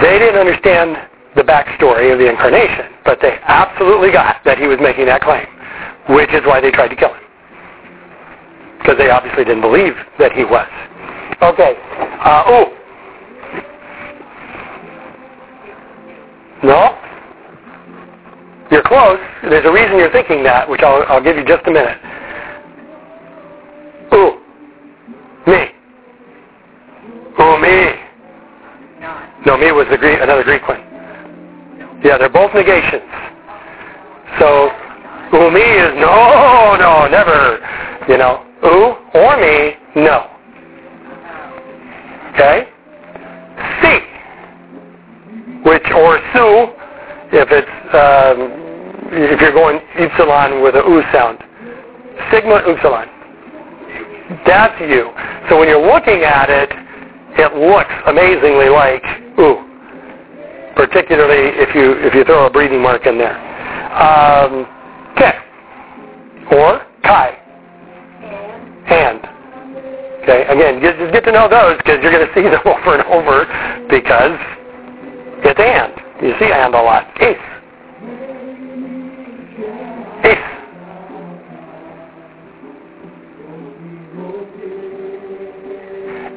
They didn't understand the backstory of the incarnation, but they absolutely got that he was making that claim, which is why they tried to kill him. Because they obviously didn't believe that he was. Okay. Uh, oh. No? You're close. There's a reason you're thinking that, which I'll, I'll give you just a minute. Ooh. Me. Ooh, me. No, me was the Greek, another Greek one. Yeah, they're both negations. So, ooh, me is no, no, never. You know, ooh or me, no. Okay? C, which, or su, if it's, um, if you're going epsilon with a oo sound. Sigma upsilon. That's you. So when you're looking at it, it looks amazingly like ooh. Particularly if you if you throw a breathing mark in there. Um, okay. Or kai. And. Okay. Again, just, just get to know those because you're going to see them over and over because it's and. You see and a lot. Ace.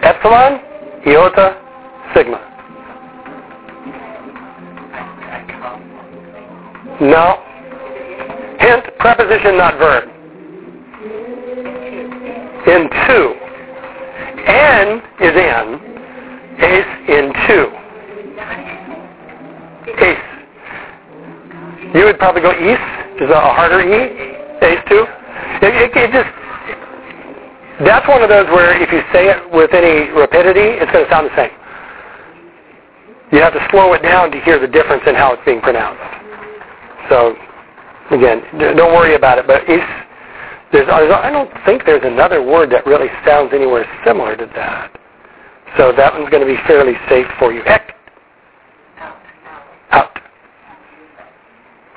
Epsilon, iota, sigma. No. Hint, preposition, not verb. In two. N is in. Ace in two. Ace. You would probably go east. Is that a harder E? Ace two. It, it, it just that's one of those where if you say it with any rapidity, it's going to sound the same. You have to slow it down to hear the difference in how it's being pronounced. So, again, don't worry about it. But is, there's, I don't think there's another word that really sounds anywhere similar to that. So that one's going to be fairly safe for you. Ek. Out.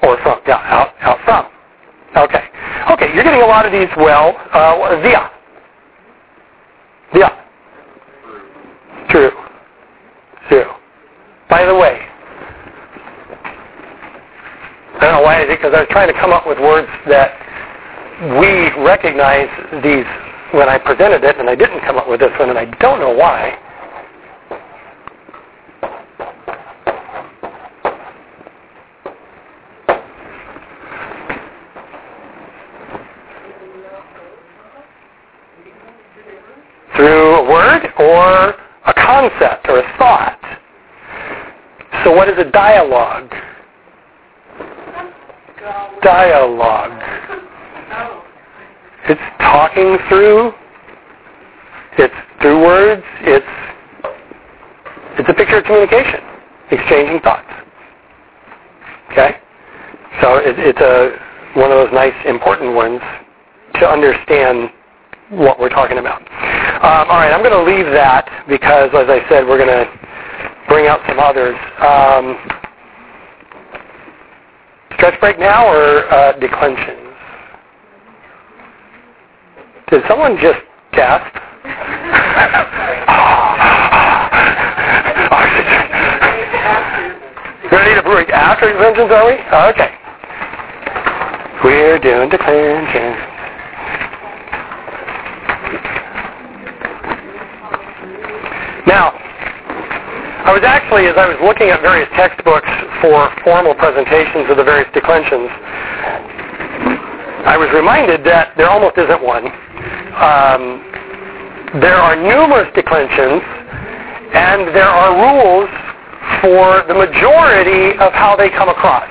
Or from. Yeah, out, out from. Okay. Okay, you're getting a lot of these well. Uh, via. Yeah. True. True. By the way, I don't know why, because I was trying to come up with words that we recognize these when I presented it, and I didn't come up with this one, and I don't know why. through a word or a concept or a thought. So what is a dialogue? Dialogue. It's talking through. It's through words. It's it's a picture of communication, exchanging thoughts. Okay, so it, it's a one of those nice important ones to understand what we're talking about. Um, all right, I'm going to leave that because, as I said, we're going to bring out some others. Um, Stretch break now or uh, declensions? Did someone just gasp? Ready to break after declensions, are we? Oh, okay. We're doing declensions. Now, I was actually, as I was looking at various textbooks for formal presentations of the various declensions, I was reminded that there almost isn't one. Um, there are numerous declensions, and there are rules for the majority of how they come across.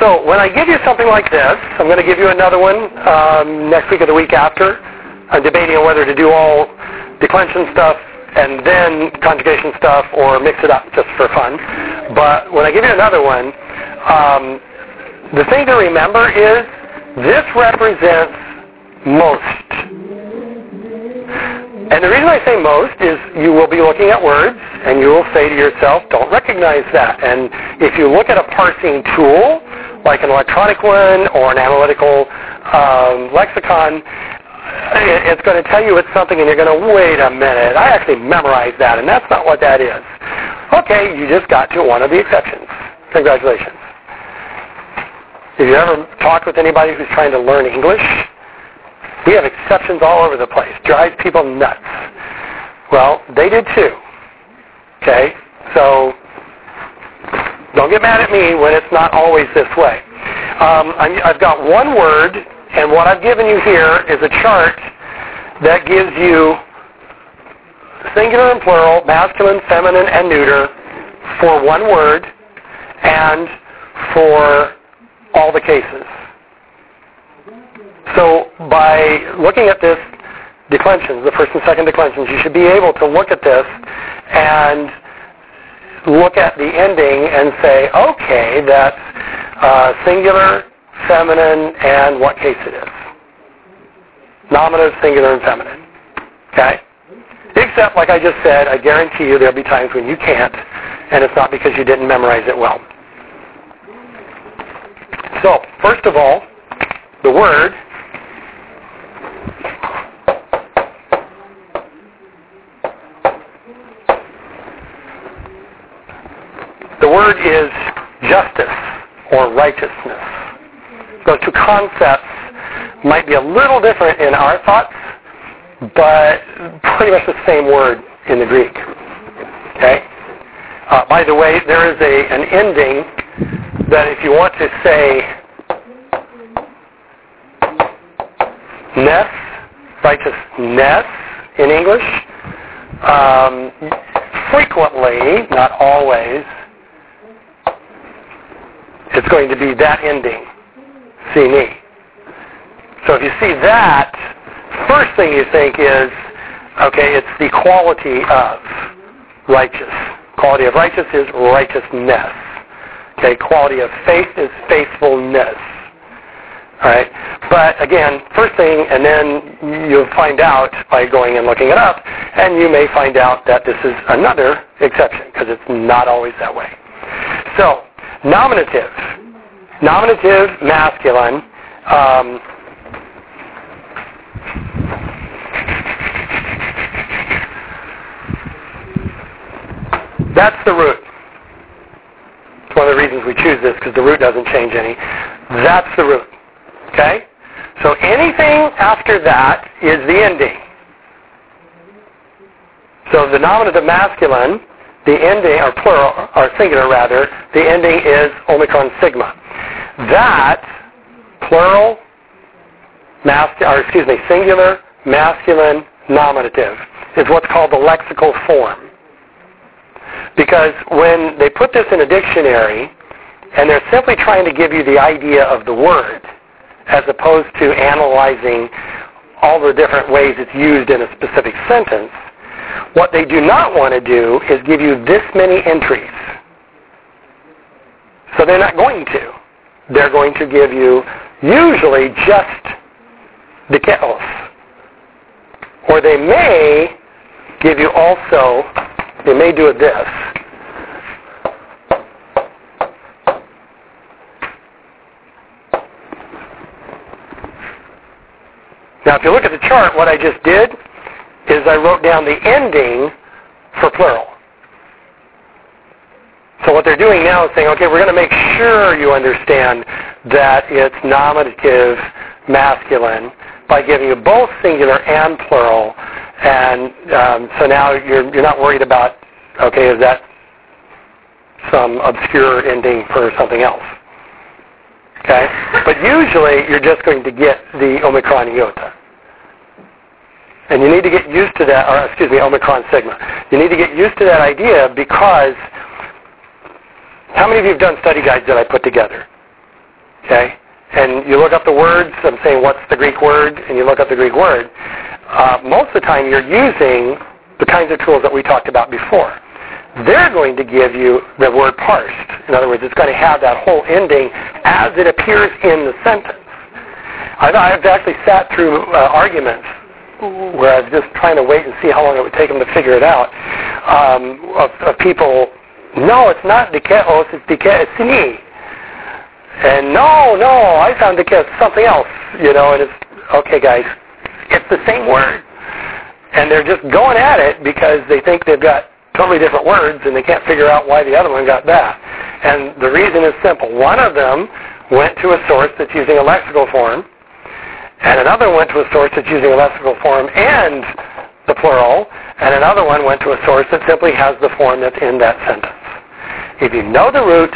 So when I give you something like this, I'm going to give you another one um, next week or the week after. I'm debating on whether to do all declension stuff and then conjugation stuff or mix it up just for fun. But when I give you another one, um, the thing to remember is this represents most. And the reason I say most is you will be looking at words and you will say to yourself, don't recognize that. And if you look at a parsing tool, like an electronic one or an analytical um, lexicon, it's going to tell you it's something and you're going to, wait a minute, I actually memorized that and that's not what that is. Okay, you just got to one of the exceptions. Congratulations. Have you ever talked with anybody who's trying to learn English? We have exceptions all over the place. Drives people nuts. Well, they did too. Okay? So don't get mad at me when it's not always this way. Um, i have got one word, and what I've given you here is a chart that gives you singular and plural, masculine, feminine, and neuter for one word and for all the cases. So by looking at this declensions, the first and second declensions, you should be able to look at this and look at the ending and say, okay, that's uh, singular, feminine, and what case it is. Nominative, singular, and feminine. Okay? Except, like I just said, I guarantee you there'll be times when you can't, and it's not because you didn't memorize it well. So, first of all, the word The word is justice or righteousness. Those two concepts might be a little different in our thoughts, but pretty much the same word in the Greek. Okay? Uh, by the way, there is a, an ending that if you want to say ness, righteousness in English, um, frequently, not always, it's going to be that ending, see me. So if you see that, first thing you think is, okay, it's the quality of righteous. Quality of righteous is righteousness. Okay, quality of faith is faithfulness. All right, but again, first thing, and then you'll find out by going and looking it up, and you may find out that this is another exception because it's not always that way. So Nominative. Nominative, masculine. Um, that's the root. It's one of the reasons we choose this because the root doesn't change any. That's the root. Okay? So anything after that is the ending. So the nominative masculine the ending, or plural, or singular rather, the ending is Omicron sigma. That plural, masculine, or excuse me, singular, masculine, nominative is what's called the lexical form. Because when they put this in a dictionary, and they're simply trying to give you the idea of the word, as opposed to analyzing all the different ways it's used in a specific sentence, what they do not want to do is give you this many entries. So they're not going to. They're going to give you usually just the kettles. Or they may give you also, they may do it this. Now, if you look at the chart, what I just did is I wrote down the ending for plural. So what they're doing now is saying, okay, we're going to make sure you understand that it's nominative masculine by giving you both singular and plural and um, so now you're, you're not worried about, okay, is that some obscure ending for something else? Okay? But usually you're just going to get the Omicron iota. And you need to get used to that, or excuse me, Omicron sigma. You need to get used to that idea because how many of you have done study guides that I put together? Okay? And you look up the words, I'm saying what's the Greek word, and you look up the Greek word. Uh, most of the time you're using the kinds of tools that we talked about before. They're going to give you the word parsed. In other words, it's going to have that whole ending as it appears in the sentence. I've, actually sat through uh, arguments where I was just trying to wait and see how long it would take them to figure it out, um, of, of people, no, it's not dikeos, it's dikeosini. And no, no, I found dikeos something else, you know, and it's, okay guys, it's the same word. And they're just going at it because they think they've got totally different words and they can't figure out why the other one got that. And the reason is simple. One of them went to a source that's using a lexical form, and another went to a source that's using a lexical form and the plural, and another one went to a source that simply has the form that's in that sentence. If you know the root,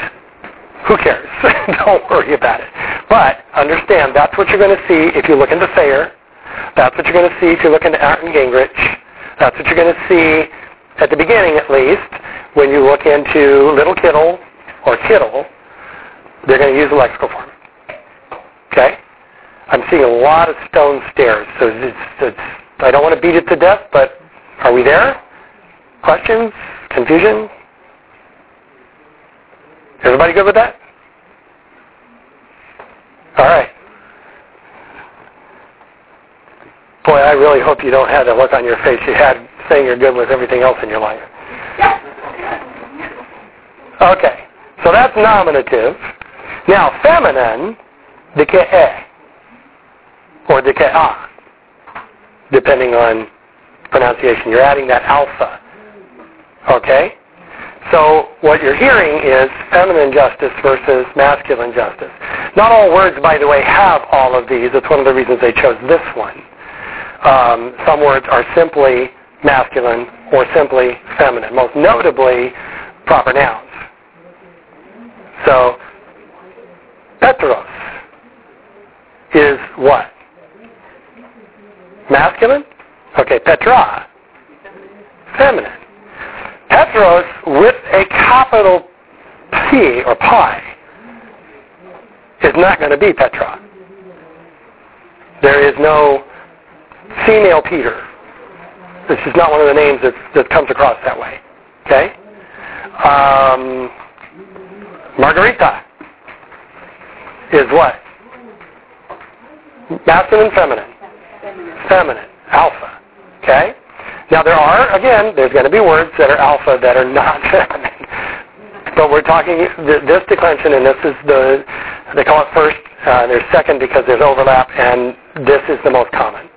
who cares? Don't worry about it. But understand that's what you're going to see if you look into Thayer. That's what you're going to see if you look into Arndt Gingrich. That's what you're going to see at the beginning at least, when you look into Little Kittel or Kittel, they're going to use lexical form. Okay? I'm seeing a lot of stone stares, so it's, it's, I don't want to beat it to death, but are we there? Questions? Confusion? Everybody good with that? All right. Boy, I really hope you don't have that look on your face you had saying you're good with everything else in your life. Okay, so that's nominative. Now, feminine, dike eh, or dike ah, depending on pronunciation. You're adding that alpha. Okay? So what you're hearing is feminine justice versus masculine justice. Not all words, by the way, have all of these. It's one of the reasons they chose this one. Um, some words are simply masculine or simply feminine, most notably proper nouns. So, Petros is what? Masculine? Okay, Petra. Feminine. Petros with a capital P or pi is not going to be Petra. There is no female Peter. This is not one of the names that, that comes across that way. Okay? Um, Margarita is what? Masculine, feminine? Feminine. Alpha. Okay? Now there are, again, there's going to be words that are alpha that are not feminine. But we're talking this declension, and this is the, they call it first, uh, there's second because there's overlap, and this is the most common.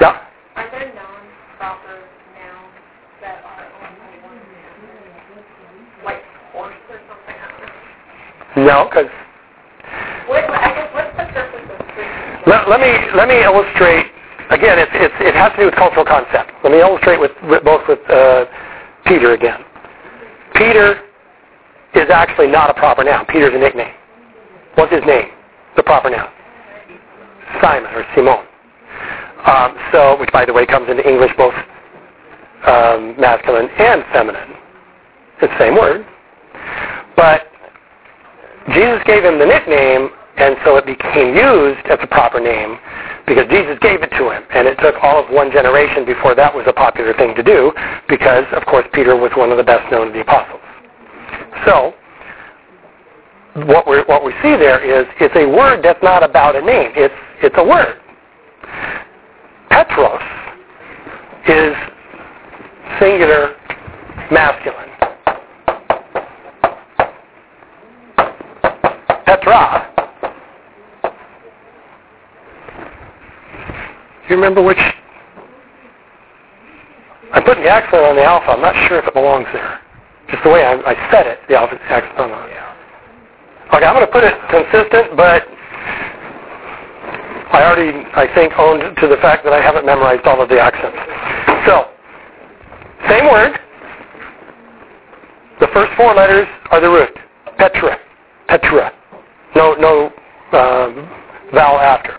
Yeah? Are there non-proper nouns that are only one noun? Like horse or something? I don't know. No, because What, I guess, what's the purpose of this? let, let me let me illustrate. Again, it's, it's, it has to do with cultural concept. Let me illustrate with, with both with uh, Peter again. Peter is actually not a proper noun. Peter's a nickname. What's his name? The proper noun. Simon or Simon. Um, so, which by the way comes into English both um, masculine and feminine. It's the same word. But Jesus gave him the nickname, and so it became used as a proper name because Jesus gave it to him. And it took all of one generation before that was a popular thing to do because, of course, Peter was one of the best known of the apostles. So, what, we what we see there is it's a word that's not about a name. It's, it's a word. Petros is singular masculine. Petra. Do you remember which? I'm putting the accent on the alpha. I'm not sure if it belongs there. Just the way I, I said it, the alpha accent on it. Okay, I'm going to put it consistent, but I already, I think, owned to the fact that I haven't memorized all of the accents. So, same word. The first four letters are the root. Petra. Petra. No, no um, vowel after.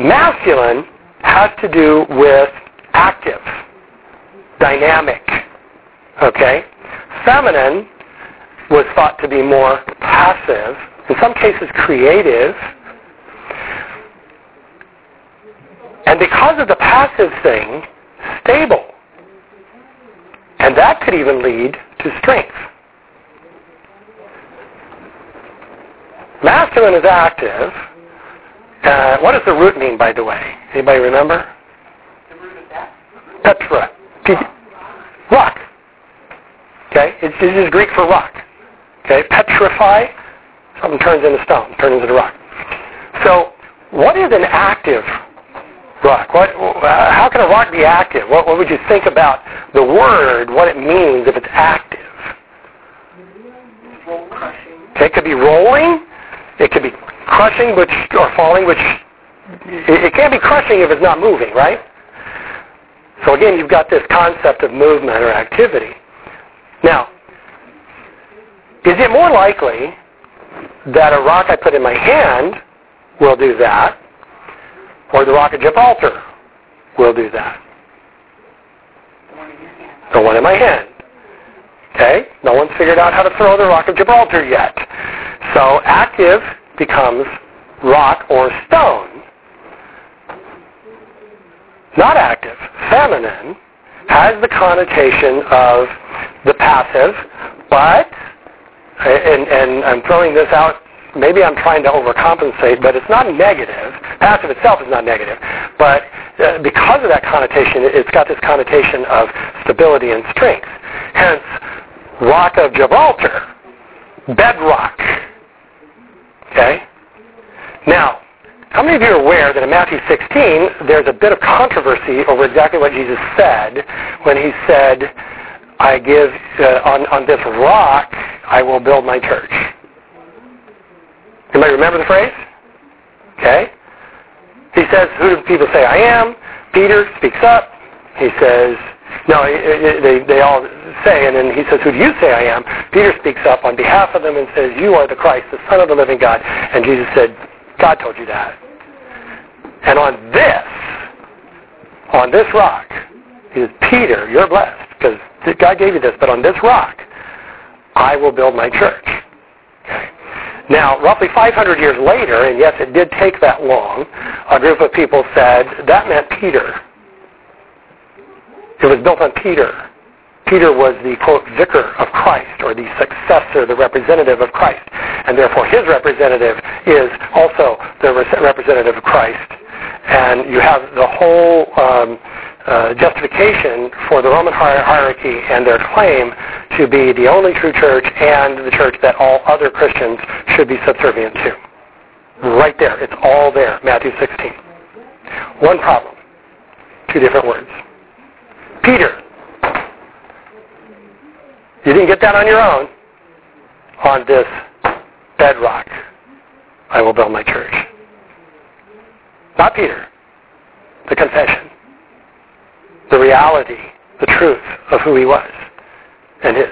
Masculine has to do with active, dynamic. Okay? Feminine was thought to be more passive, in some cases creative. And because of the passive thing, stable. And that could even lead to strength. Masculine is active. Uh, what does the root mean, by the way? Anybody remember? The root of that? Petra. Rock. Okay? It's, it's Greek for rock. Okay? Petrify. Something turns into stone, turns into rock. So, what is an active rock? What, uh, how can a rock be active? What, what would you think about the word, what it means if it's active? Roll crushing. Okay, it could be rolling. It could be crushing, which or falling, which it, it can't be crushing if it's not moving, right? So again, you've got this concept of movement or activity. Now, is it more likely that a rock I put in my hand will do that, or the rock of Gibraltar will do that? The one in my hand. Okay? No one's figured out how to throw the rock of Gibraltar yet. So active becomes rock or stone. Not active, feminine, has the connotation of the passive, but, and, and I'm throwing this out, maybe I'm trying to overcompensate, but it's not negative. Passive itself is not negative. But uh, because of that connotation, it's got this connotation of stability and strength. Hence, Rock of Gibraltar, bedrock. Okay? Now, how many of you are aware that in Matthew 16, there's a bit of controversy over exactly what Jesus said when he said, I give, uh, on, on this rock, I will build my church. Anybody remember the phrase? Okay? He says, who do people say I am? Peter speaks up. He says, no, they, they all say, and then he says, who do you say I am? Peter speaks up on behalf of them and says, you are the Christ, the Son of the living God. And Jesus said, God told you that. And on this, on this rock, he says, Peter, you're blessed, because God gave you this, but on this rock, I will build my church. Okay. Now, roughly 500 years later, and yes, it did take that long, a group of people said that meant Peter. It was built on Peter. Peter was the, quote, vicar of Christ, or the successor, the representative of Christ. And therefore his representative is also the representative of Christ. And you have the whole um, uh, justification for the Roman hierarchy and their claim to be the only true church and the church that all other Christians should be subservient to. Right there. It's all there. Matthew 16. One problem. Two different words. Peter. You didn't get that on your own. On this bedrock, I will build my church. Not Peter. The confession. The reality, the truth of who he was and his.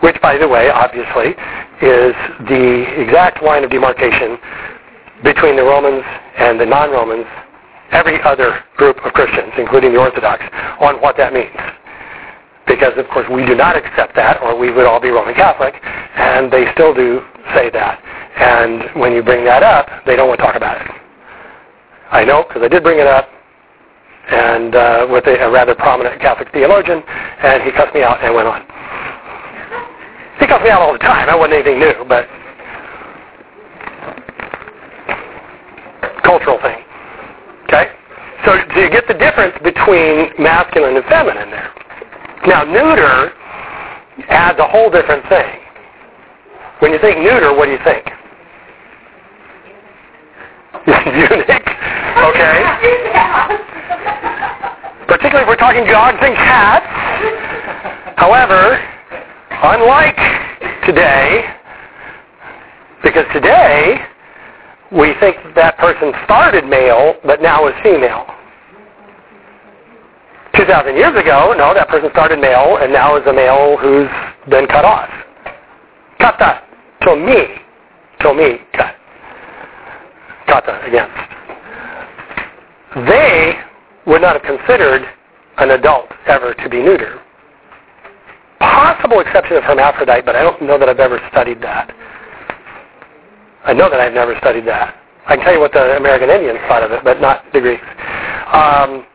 Which, by the way, obviously, is the exact line of demarcation between the Romans and the non-Romans, every other group of Christians, including the Orthodox, on what that means. Because, of course, we do not accept that, or we would all be Roman Catholic, and they still do say that. And when you bring that up, they don't want to talk about it. I know, because I did bring it up, and uh, with a, a rather prominent Catholic theologian, and he cussed me out and went on. He cussed me out all the time. That wasn't anything new, but cultural thing. So, do you get the difference between masculine and feminine there. Now, neuter adds a whole different thing. When you think neuter, what do you think? eunuch. Okay? Particularly if we're talking dogs and cats. However, unlike today, because today we think that person started male but now is female. 2,000 years ago, no, that person started male and now is a male who's been cut off. Kata, to me, to me, cut. Kata, against. They would not have considered an adult ever to be neuter. Possible exception of hermaphrodite, but I don't know that I've ever studied that. I know that I've never studied that. I can tell you what the American Indians thought of it, but not the Greeks. Um,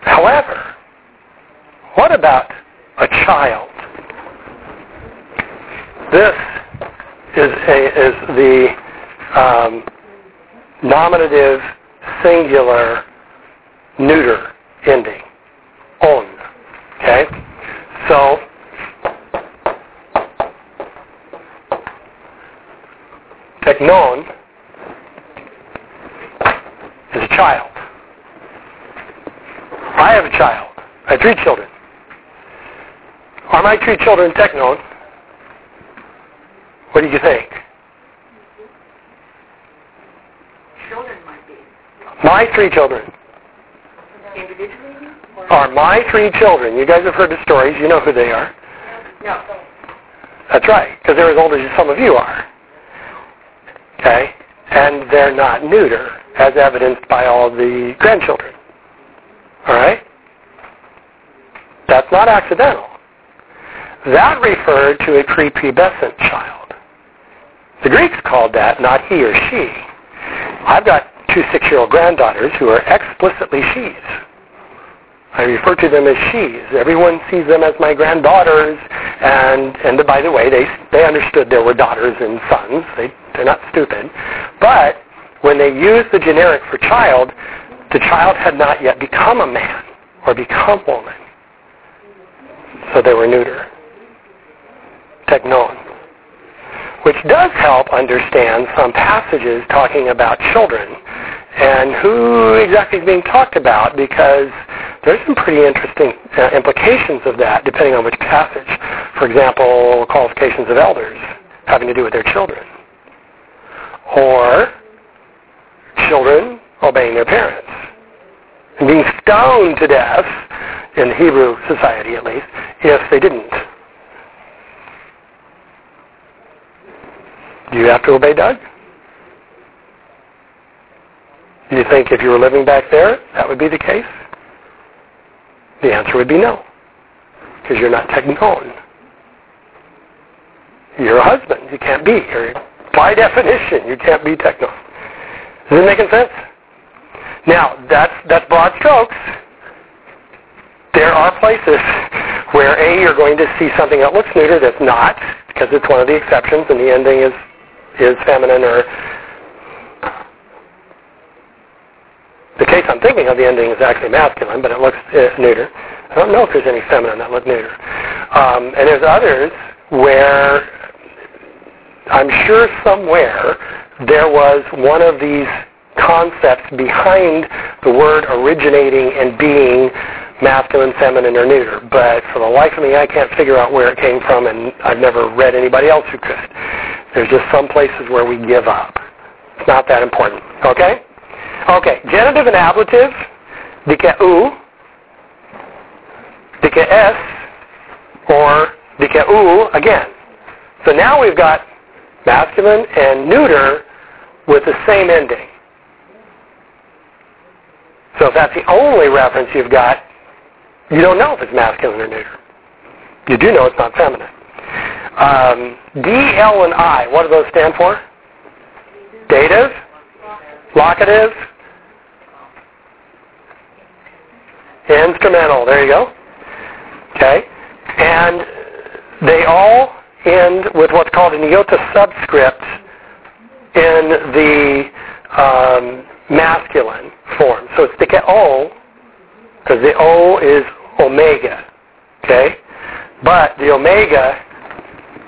however, what about a child? This is, a, is the um, nominative singular neuter ending. On. Okay? So, teknon is a child. I have a child. I have three children. Are my three children teknon? What do you think? Children might be. My three children Individually? Are my three children. You guys have heard the stories. You know who they are. No. That's right, because they're as old as some of you are. Okay? And they're not neuter, as evidenced by all the grandchildren. All right? That's not accidental. That referred to a prepubescent child. The Greeks called that not he or she. I've got two six-year-old granddaughters who are explicitly she's. I refer to them as she's. Everyone sees them as my granddaughters, and and by the way, they they understood there were daughters and sons. They they're not stupid, but when they used the generic for child, the child had not yet become a man or become woman, so they were neuter. Teknon. Which does help understand some passages talking about children and who exactly is being talked about because there's some pretty interesting uh, implications of that depending on which passage. For example, qualifications of elders having to do with their children. Or children obeying their parents. And being stoned to death, in Hebrew society at least, if they didn't. Do you have to obey Doug? Do you think if you were living back there, that would be the case? The answer would be no, because you're not teknon. You're a husband. You can't be. Or by definition, you can't be teknon. Is it making sense? Now, that's, that's broad strokes. There are places where A, you're going to see something that looks neuter that's not, because it's one of the exceptions, and the ending is, is feminine or the case I'm thinking of, the ending is actually masculine, but it looks uh, neuter. I don't know if there's any feminine that look neuter. Um, and there's others where I'm sure somewhere there was one of these concepts behind the word originating and being masculine, feminine, or neuter. But for the life of me, I can't figure out where it came from, and I've never read anybody else who could. There's just some places where we give up. It's not that important. Okay? Okay, genitive and ablative, dikeu, dikes, or dikeu again. So now we've got masculine and neuter with the same ending. So if that's the only reference you've got, you don't know if it's masculine or neuter. You do know it's not feminine. Um, D, L, and I, what do those stand for? Dative, locative, instrumental. There you go. Okay. And they all end with what's called an iota subscript in the um, masculine form. So it's the O, because the O is omega. Okay? But the omega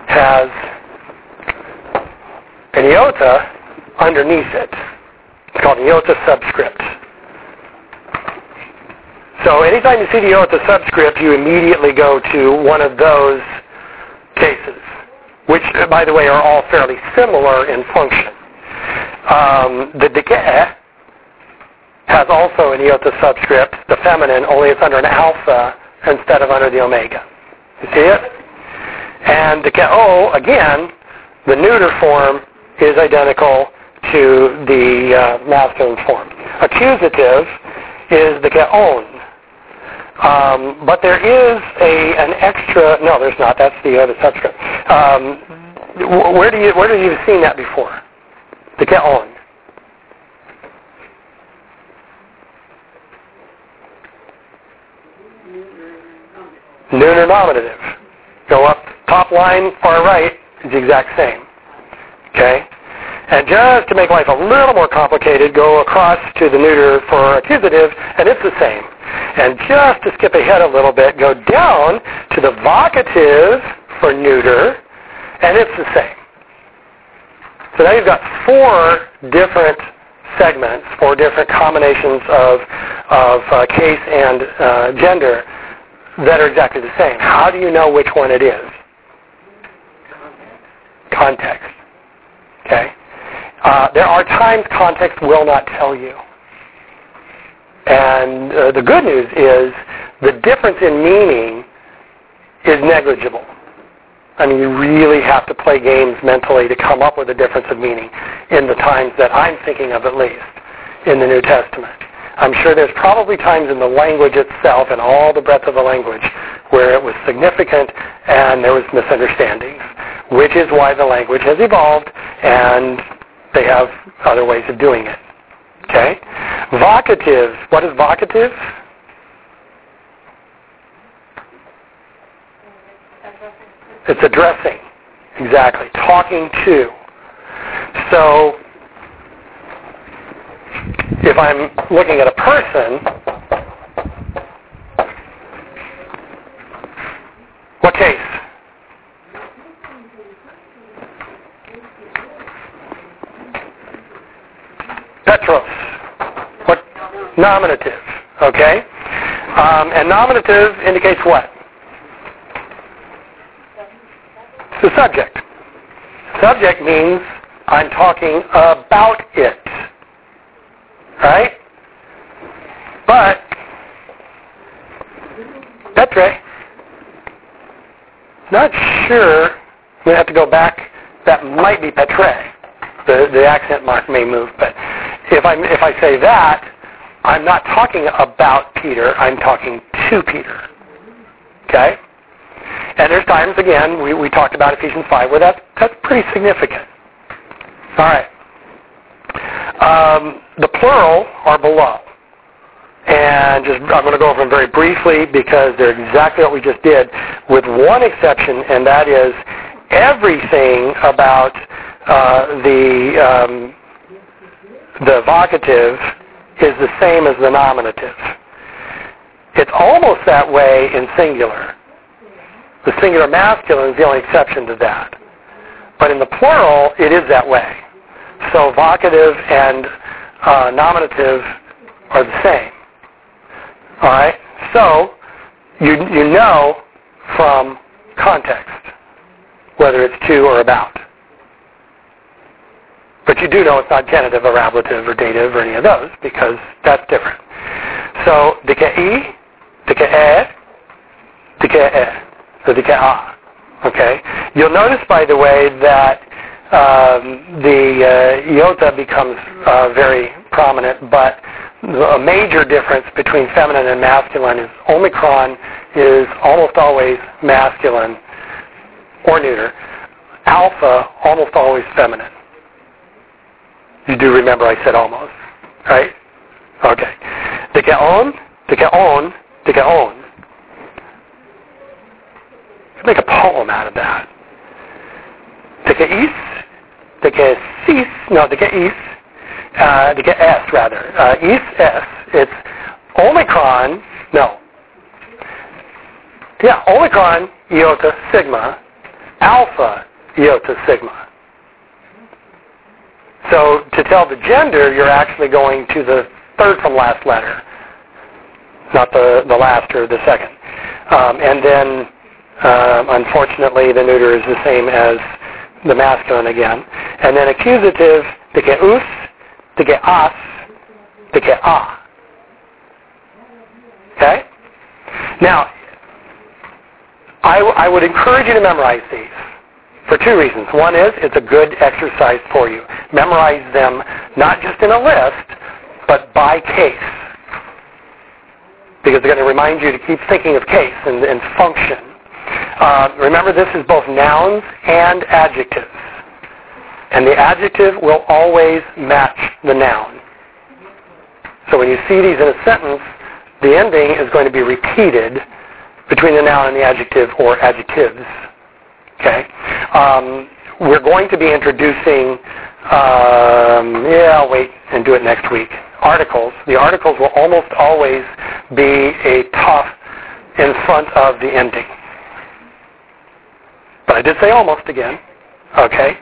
has an iota underneath it. It's called an iota subscript. So anytime you see the iota subscript, you immediately go to one of those cases, which, by the way, are all fairly similar in function. Um, the decay has also an iota subscript, the feminine, only it's under an alpha instead of under the omega. You see it? And the O, again, the neuter form is identical to the uh, masculine form. Accusative is the geon. Um, but there is a an extra. No, there's not. That's the other subscript. Um, where do you where do you seen that before? The geon. Neuter nominative. Go up top line, far right, is the exact same. Okay? And just to make life a little more complicated, go across to the neuter for accusative, and it's the same. And just to skip ahead a little bit, go down to the vocative for neuter, and it's the same. So now you've got four different segments, four different combinations of, of uh, case and uh, gender that are exactly the same. How do you know which one it is? Context. Okay? Uh, there are times context will not tell you. And uh, the good news is the difference in meaning is negligible. I mean, you really have to play games mentally to come up with a difference of meaning in the times that I'm thinking of at least in the New Testament. I'm sure there's probably times in the language itself and all the breadth of the language where it was significant and there was misunderstandings, which is why the language has evolved and they have other ways of doing it. Okay? Vocative. What is vocative? It's addressing. Exactly. Talking to. So if I'm looking at a person, what case? Petros. What? Nominative. Okay? Um, and nominative indicates what? The subject. Subject means I'm talking about it. Right? But, Petre, not sure. To have to go back. That might be Petre. The, the accent mark may move. But if, i if I say that, I'm not talking about Peter. I'm talking to Peter. Okay? And there's times, again, we, we talked about Ephesians 5, where that's, that's pretty significant. All right. Um, the plural are below. And just I'm going to go over them very briefly because they're exactly what we just did, with one exception, and that is everything about uh, the um, the vocative is the same as the nominative. It's almost that way in singular. The singular masculine is the only exception to that. But in the plural, it is that way. So vocative and uh, nominative are the same. All right? So you, you know from context whether it's to or about. But you do know it's not genitive or ablative or dative or any of those because that's different. So dikei, dikei, dikei, so dikei. Okay? You'll notice, by the way, that um, the uh, iota becomes uh, very prominent, but a major difference between feminine and masculine is omicron is almost always masculine or neuter. Alpha almost always feminine. You do remember I said almost, right? Okay. Dikeon, dikeon, dikeon. Make a poem out of that. Dikeis, dikesis, no, dikeis, uh, dikees rather. Uh, is, s. It's omicron, no. Yeah, omicron, iota, sigma, alpha, iota, sigma. So to tell the gender, you're actually going to the third from last letter. not the, the last or the second. Um, and then, uh, unfortunately, the neuter is the same as the masculine again. And then accusative, they get us, us, a. Okay? Now, I, I would encourage you to memorize these for two reasons. One is it's a good exercise for you. Memorize them not just in a list, but by case. Because they're going to remind you to keep thinking of case and, and function. Uh, remember, this is both nouns and adjectives. And the adjective will always match the noun. So when you see these in a sentence, the ending is going to be repeated between the noun and the adjective or adjectives. Okay? Um, we're going to be introducing, um, yeah, I'll wait and do it next week, articles. The articles will almost always be a tough in front of the ending. But I did say almost again. Okay?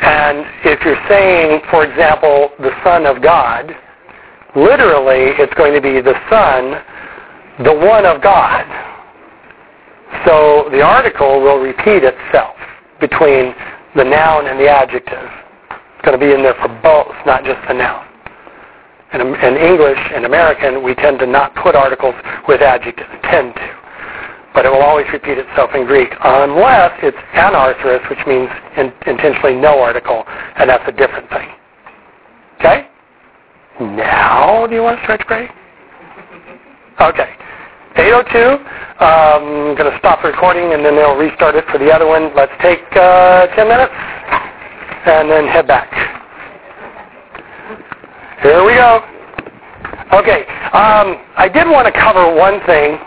And if you're saying, for example, the Son of God, literally it's going to be the Son, the one of God. So the article will repeat itself between the noun and the adjective. It's going to be in there for both, not just the noun. In, in English and American, we tend to not put articles with adjectives, tend to. But it will always repeat itself in Greek unless it's anarthrous, which means in, intentionally no article, and that's a different thing. Okay? Now, do you want to stretch break? Okay. 802. I'm um, going to stop recording and then they'll restart it for the other one. Let's take uh, 10 minutes and then head back. Here we go. Okay. Um, I did want to cover one thing.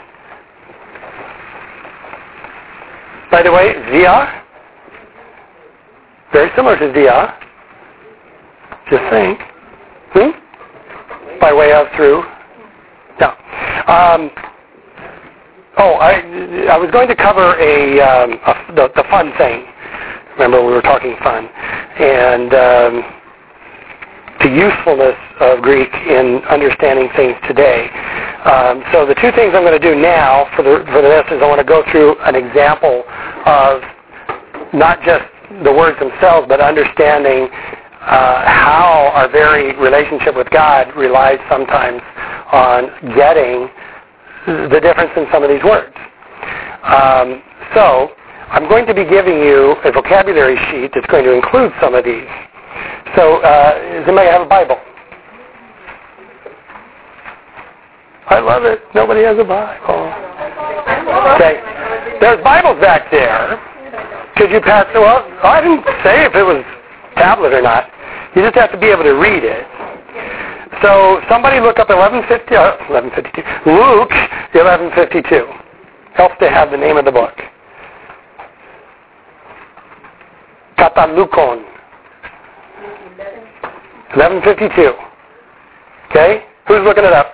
By the way, via, very similar to via. Just saying. Hmm? By way of, through. No. Um, Oh, I I was going to cover a, um, a the, the fun thing. Remember, we were talking fun, and um, the usefulness of Greek in understanding things today. Um, so the two things I'm going to do now for the for the rest is I want to go through an example of not just the words themselves, but understanding uh, how our very relationship with God relies sometimes on getting the difference in some of these words. Um, so I'm going to be giving you a vocabulary sheet that's going to include some of these. So uh, does anybody have a Bible? I love it. Nobody has a Bible. Okay. There's Bibles back there. Could you pass? Well, I didn't say if it was tablet or not. You just have to be able to read it. So somebody look up 1150, uh, 1152, Luke 1152. Helps to have the name of the book. Katalukon. 1152. Okay? Who's looking it up?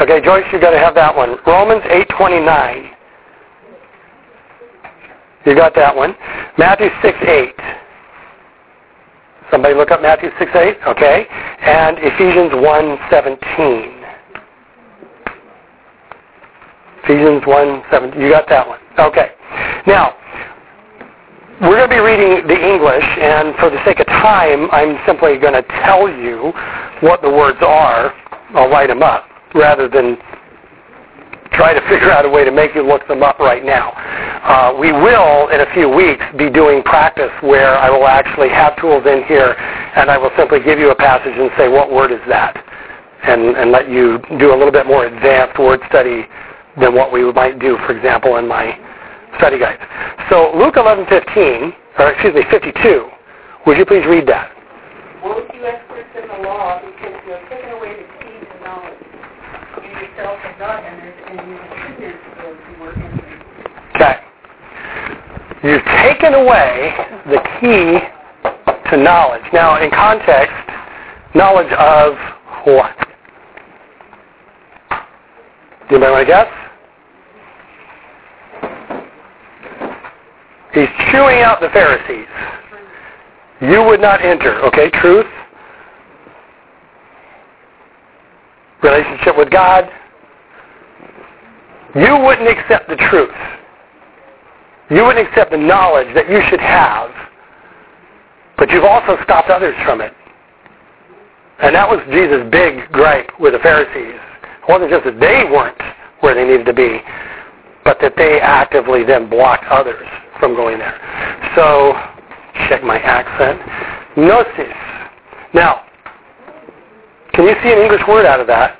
Okay, Joyce, you've got to have that one. Romans 8:29. You got that one. Matthew 6:8. Somebody look up Matthew 6, 8, okay? And Ephesians 1, 17. Ephesians 1, 17. You got that one. Okay. Now, we're going to be reading the English, and for the sake of time, I'm simply going to tell you what the words are. I'll write them up rather than try to figure out a way to make you look them up right now. Uh, we will, in a few weeks, be doing practice where I will actually have tools in here and I will simply give you a passage and say, what word is that? And, and let you do a little bit more advanced word study than what we might do, for example, in my study guides. So Luke 11:15, or excuse me, 52. Would you please read that? You experts in the law, because you have taken away the key to knowledge. You you Okay. You've taken away the key to knowledge. Now, in context, knowledge of what? Do anybody want to guess? He's chewing out the Pharisees. You would not enter. Okay, truth. Relationship with God. You wouldn't accept the truth. You wouldn't accept the knowledge that you should have, but you've also stopped others from it. And that was Jesus' big gripe with the Pharisees. It wasn't just that they weren't where they needed to be, but that they actively then blocked others from going there. So, check my accent. Gnosis. Now, can you see an English word out of that?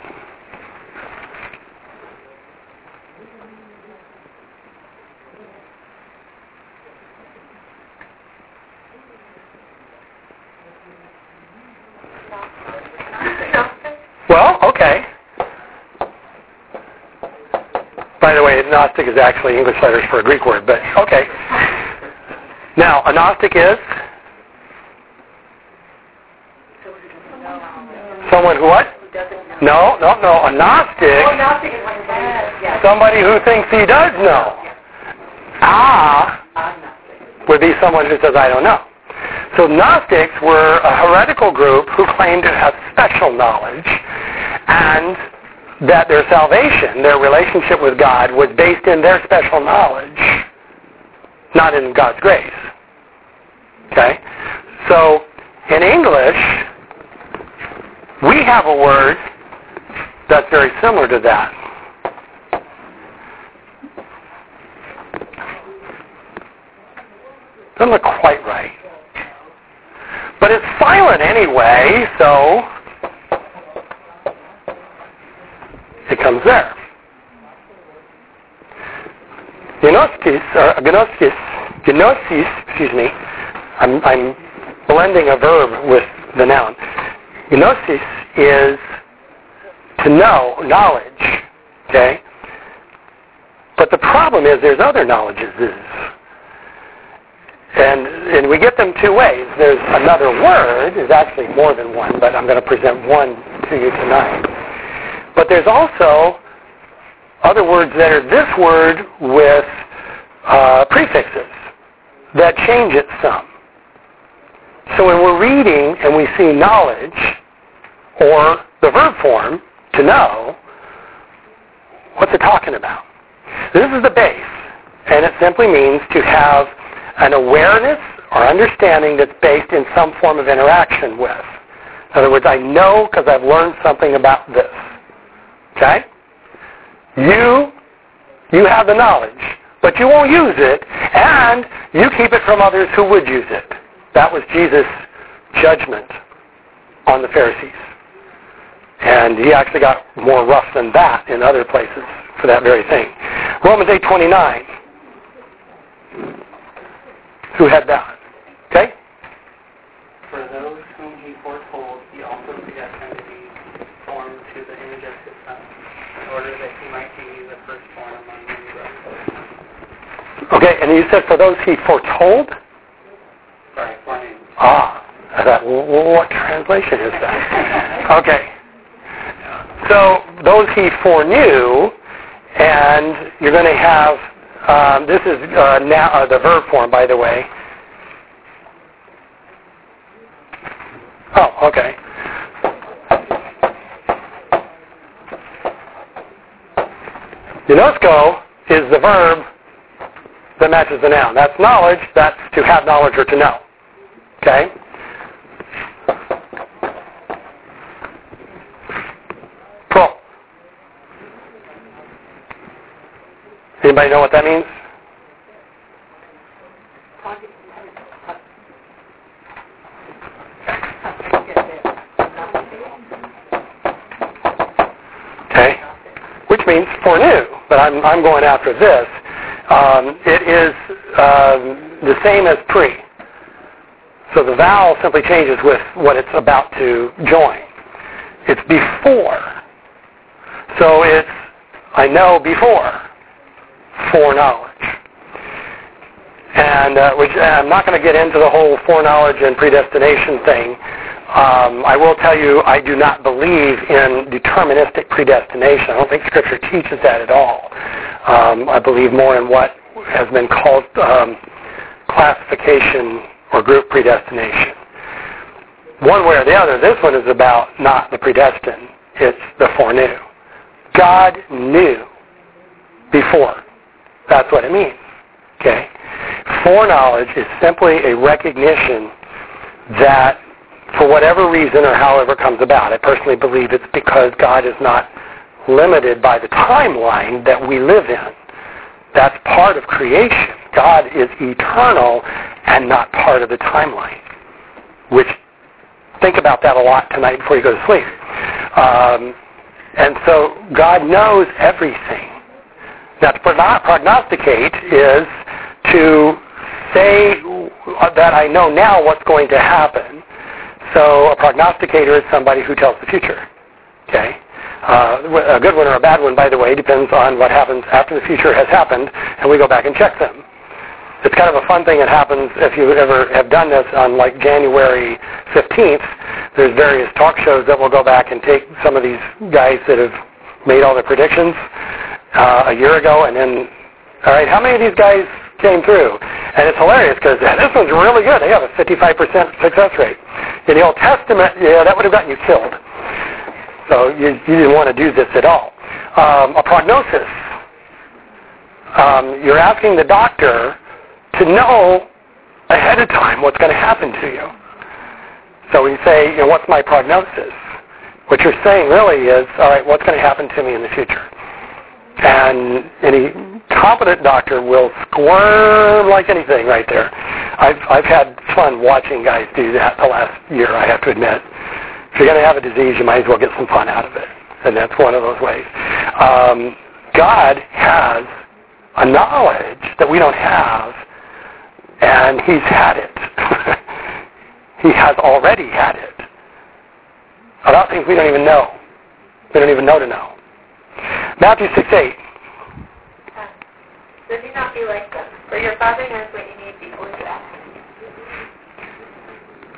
Well, okay. By the way, Gnostic is actually English letters for a Greek word, but okay. Now, a Gnostic is someone who what? No, no, no. A Gnostic, somebody who thinks he does know. Ah would be someone who says, I don't know. So Gnostics were a heretical group who claimed to have special knowledge and that their salvation, their relationship with God, was based in their special knowledge, not in God's grace. Okay? So in English, we have a word that's very similar to that. Doesn't look quite right. But it's silent anyway, so it comes there. Gnosis, or uh, gnosis, gnosis, excuse me, I'm, I'm blending a verb with the noun. Gnosis is to know, knowledge, okay? But the problem is there's other knowledges. And, and we get them two ways. There's another word, there's actually more than one, but I'm going to present one to you tonight. But there's also other words that are this word with uh, prefixes that change it some. So when we're reading and we see knowledge or the verb form, to know, what's it talking about? This is the base, and it simply means to have an awareness or understanding that's based in some form of interaction with. In other words, I know because I've learned something about this. Okay? You, you have the knowledge, but you won't use it, and you keep it from others who would use it. That was Jesus' judgment on the Pharisees. And he actually got more rough than that in other places for that very thing. Romans 8.29. Who had that? Okay? For those whom he foretold, he also predestined to be formed to the image of his son, in order that he might be the firstborn among many brothers. Okay, and you said for those he foretold? Sorry. Ah, I thought, well, what translation is that? okay. So those he foreknew, and you're going to have, um, this is uh, now uh, the verb form, by the way. Oh, okay. Gnosko is the verb that matches the noun. That's knowledge. That's to have knowledge or to know. Okay? Anybody know what that means? Okay? Which means for new, but I'm, I'm going after this. Um, it is um, the same as pre. So the vowel simply changes with what it's about to join. It's before. So it's, I know before, foreknowledge. And uh, which I'm not going to get into the whole foreknowledge and predestination thing. Um, I will tell you, I do not believe in deterministic predestination. I don't think Scripture teaches that at all. Um, I believe more in what has been called um, classification or group predestination. One way or the other, this one is about not the predestined. It's the foreknew. God knew before. That's what it means. Okay? Foreknowledge is simply a recognition that for whatever reason or however comes about, I personally believe it's because God is not limited by the timeline that we live in. That's part of creation. God is eternal and not part of the timeline. Which, think about that a lot tonight before you go to sleep. Um, and so God knows everything. Now, to prognosticate is to say that I know now what's going to happen. So a prognosticator is somebody who tells the future. Okay? Uh, a good one or a bad one, by the way, depends on what happens after the future has happened, and we go back and check them. It's kind of a fun thing that happens if you ever have done this on like January 15th. There's various talk shows that will go back and take some of these guys that have made all their predictions uh, a year ago, and then, all right, how many of these guys came through? And it's hilarious because this one's really good. They have a 55% success rate. In the Old Testament, yeah, that would have gotten you killed. So you, you didn't want to do this at all. Um, a prognosis. Um, you're asking the doctor to know ahead of time what's going to happen to you. So when you say, you know, what's my prognosis? What you're saying really is, all right, what's going to happen to me in the future? And any competent doctor will squirm like anything right there. I've, I've had fun watching guys do that the last year, I have to admit. If you're going to have a disease, you might as well get some fun out of it. And that's one of those ways. Um, God has a knowledge that we don't have and he's had it. he has already had it. About things we don't even know. We don't even know to know. Matthew 6, 8. So do not be like them, for your Father knows what you need before you ask.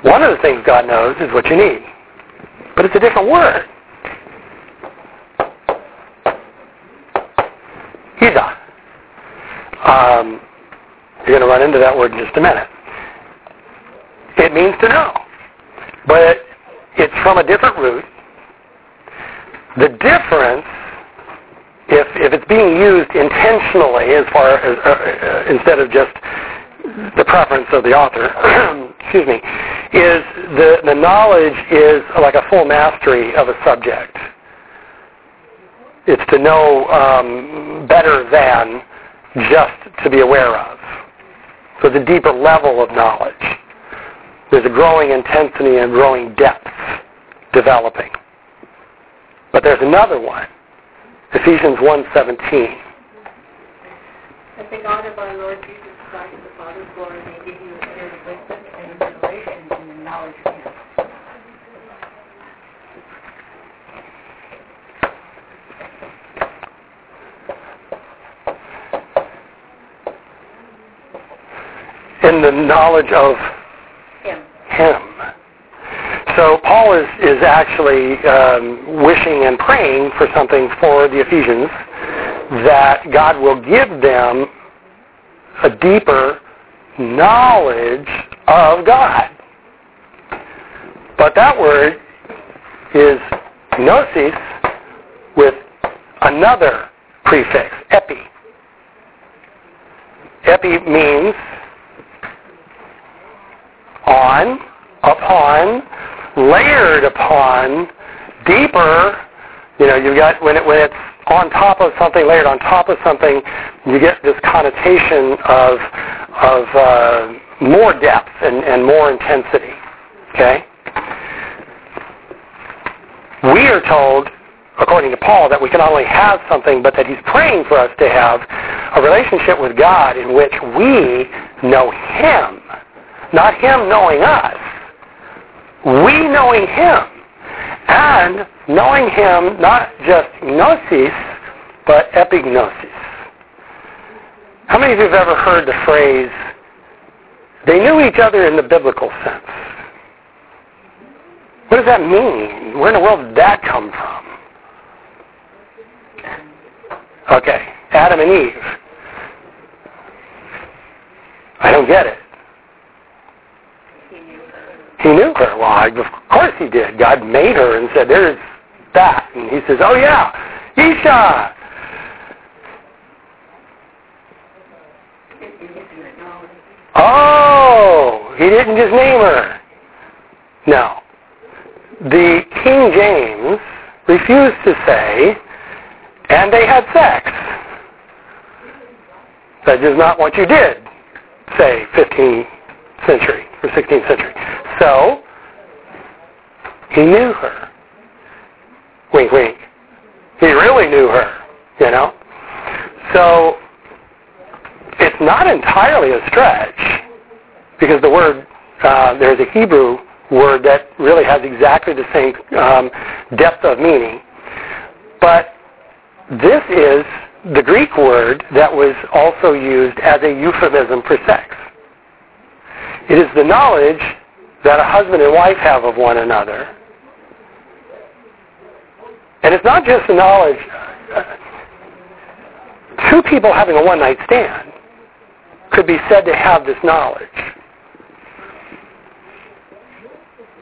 One of the things God knows is what you need. But it's a different word. Ida. Um, you're going to run into that word in just a minute. It means to know. But it's from a different root. The difference, if, it's being used intentionally as far as, uh, uh, instead of just the preference of the author, excuse me, is the, the knowledge is like a full mastery of a subject. It's to know um, better than just to be aware of. So it's a deeper level of knowledge. There's a growing intensity and growing depth developing. But there's another one, Ephesians 1.17. That the God of our Lord Jesus Christ, the Father's glory, may give you a spirit of wisdom and revelation in the knowledge of Him. in the knowledge of Him. Him. So Paul is, is actually um, wishing and praying for something for the Ephesians that God will give them a deeper knowledge of God. But that word is gnosis with another prefix, epi. Epi means on, upon, layered upon, deeper. You know, you got when it when it's on top of something, layered on top of something, you get this connotation of of uh, more depth and, and more intensity. Okay. We are told, according to Paul, that we can not only have something, but that he's praying for us to have a relationship with God in which we know him not him knowing us. We knowing him. And knowing him not just gnosis, but epignosis. How many of you have ever heard the phrase, they knew each other in the biblical sense? What does that mean? Where in the world did that come from? Okay, Adam and Eve. I don't get it. He knew her. Well, of course he did. God made her and said, there's that. And he says, oh yeah, Isha. Oh, he didn't just name her. No. The King James refused to say, and they had sex. That is not what you did, say, 15th century or 16th century. So, he knew her. Wink, wink. He really knew her, you know? So, it's not entirely a stretch because the word, uh, there's a Hebrew word that really has exactly the same um, depth of meaning. But this is the Greek word that was also used as a euphemism for sex. It is the knowledge that a husband and wife have of one another. And it's not just the knowledge, uh, two people having a one-night stand could be said to have this knowledge.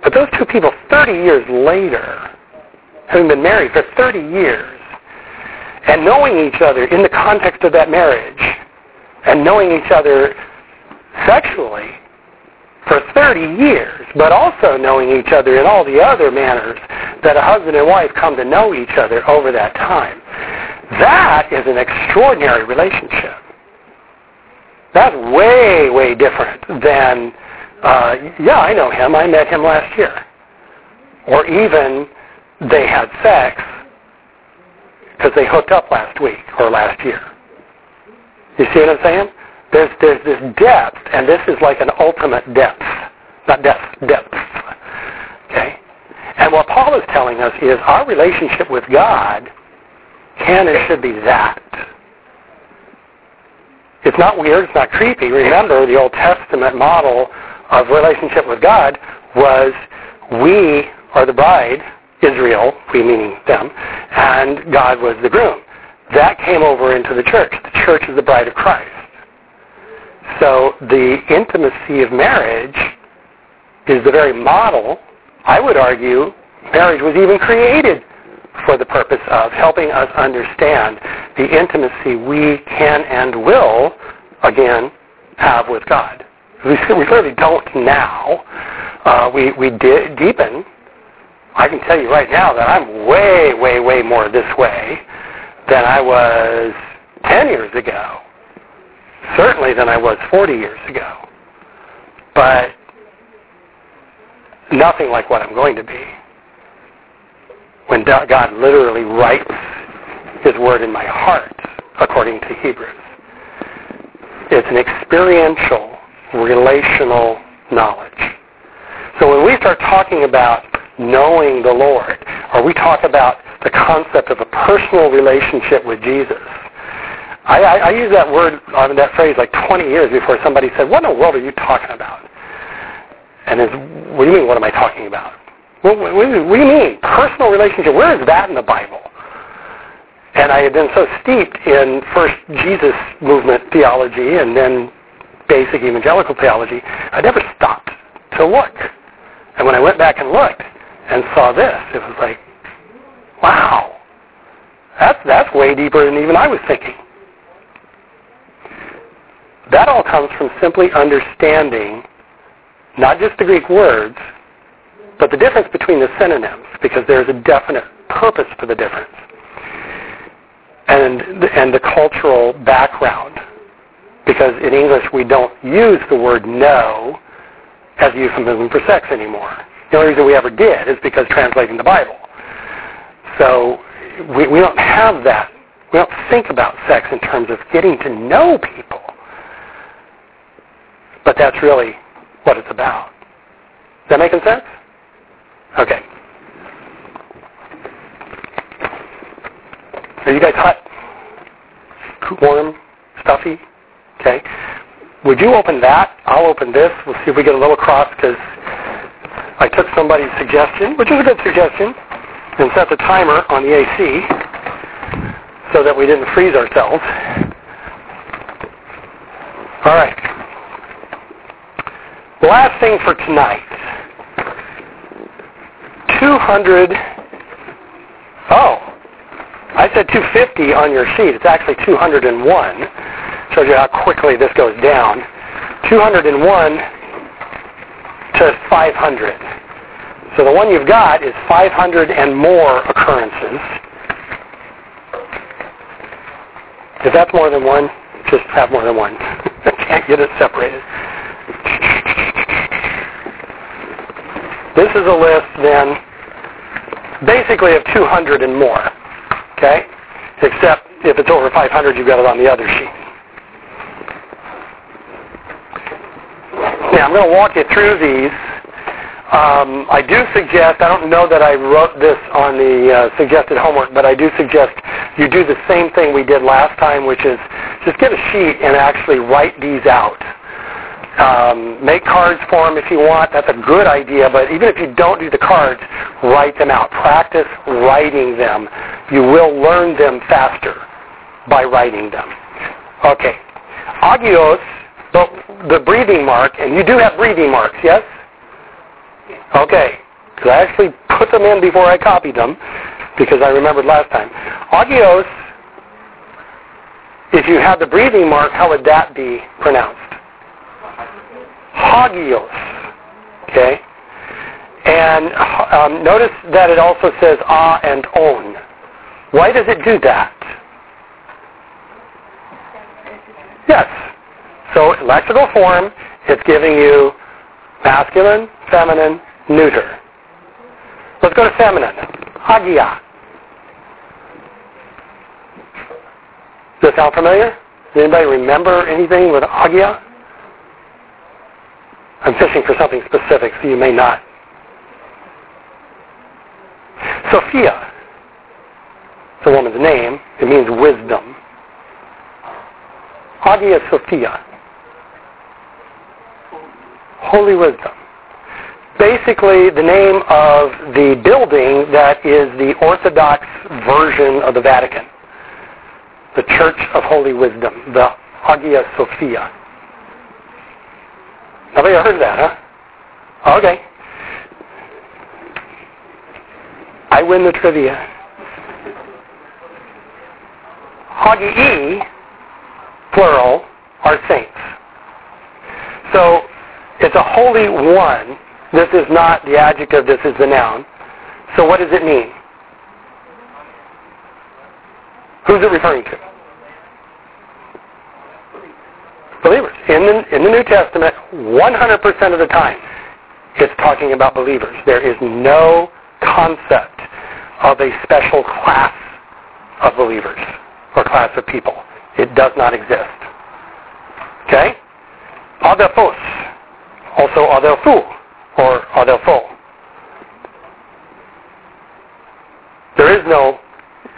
But those two people 30 years later, having been married for 30 years, and knowing each other in the context of that marriage, and knowing each other sexually for 30 years, but also knowing each other in all the other manners that a husband and wife come to know each other over that time. That is an extraordinary relationship. That's way, way different than, uh, yeah, I know him. I met him last year. Or even they had sex because they hooked up last week or last year. You see what I'm saying? There's, there's this depth, and this is like an ultimate depth. Not depth, depth. Okay? And what Paul is telling us is our relationship with God can and should be that. It's not weird. It's not creepy. Remember, the Old Testament model of relationship with God was we are the bride, Israel, we meaning them, and God was the groom. That came over into the church. The church is the bride of Christ. So the intimacy of marriage is the very model. I would argue marriage was even created for the purpose of helping us understand the intimacy we can and will, again, have with God. We, we clearly don't now. Uh, we we di- deepen. I can tell you right now that I'm way, way, way more this way than I was 10 years ago. Certainly than I was 40 years ago. But nothing like what I'm going to be when God literally writes His Word in my heart, according to Hebrews. It's an experiential, relational knowledge. So when we start talking about knowing the Lord, or we talk about the concept of a personal relationship with Jesus, I, I, I use that word, I mean, that phrase like 20 years before somebody said, what in the world are you talking about? And is, what do you mean, what am I talking about? What, what, what do you mean? Personal relationship. Where is that in the Bible? And I had been so steeped in first Jesus movement theology and then basic evangelical theology, I never stopped to look. And when I went back and looked and saw this, it was like, wow, that's, that's way deeper than even I was thinking. That all comes from simply understanding not just the Greek words, but the difference between the synonyms, because there's a definite purpose for the difference, and and the cultural background, because in English we don't use the word know as a euphemism for sex anymore. The only reason we ever did is because translating the Bible. So we, we don't have that. We don't think about sex in terms of getting to know people. But that's really what it's about. Is that making sense? Okay. Are you guys hot? Warm? Stuffy? Okay. Would you open that? I'll open this. We'll see if we get a little cross because I took somebody's suggestion, which is a good suggestion, and set the timer on the AC so that we didn't freeze ourselves. All right. Last thing for tonight. 200. Oh, I said 250 on your sheet. It's actually 201. Shows you how quickly this goes down. 201 to 500. So the one you've got is 500 and more occurrences. If that's more than one, just have more than one. Can't get it separated. This is a list then basically of 200 and more. Okay? Except if it's over 500, you've got it on the other sheet. Now, I'm going to walk you through these. Um, I do suggest, I don't know that I wrote this on the uh, suggested homework, but I do suggest you do the same thing we did last time, which is just get a sheet and actually write these out. Um, make cards for them if you want. That's a good idea, but even if you don't do the cards, write them out. Practice writing them. You will learn them faster by writing them. Okay. Agios, the, the breathing mark, and you do have breathing marks, yes? Okay. Because I actually put them in before I copied them because I remembered last time. Agios, if you had the breathing mark, how would that be pronounced? Hagios. Okay? And um, notice that it also says ah and on. Why does it do that? Yes. So in lexical form, it's giving you masculine, feminine, neuter. Let's go to feminine. Hagia. Does that sound familiar? Does anybody remember anything with Hagia? I'm fishing for something specific, so you may not. Sophia. It's a woman's name. It means wisdom. Hagia Sophia. Holy wisdom. Basically, the name of the building that is the Orthodox version of the Vatican. The Church of Holy Wisdom, the Hagia Sophia. Nobody heard that, huh? Okay. I win the trivia. Hagii, plural, are saints. So it's a holy one. This is not the adjective, this is the noun. So what does it mean? Who's it referring to? Believers. In the, in the New Testament, 100% of the time, it's talking about believers. There is no concept of a special class of believers or class of people. It does not exist. Okay? Adelphos. Also adelphu or adelpho. There is no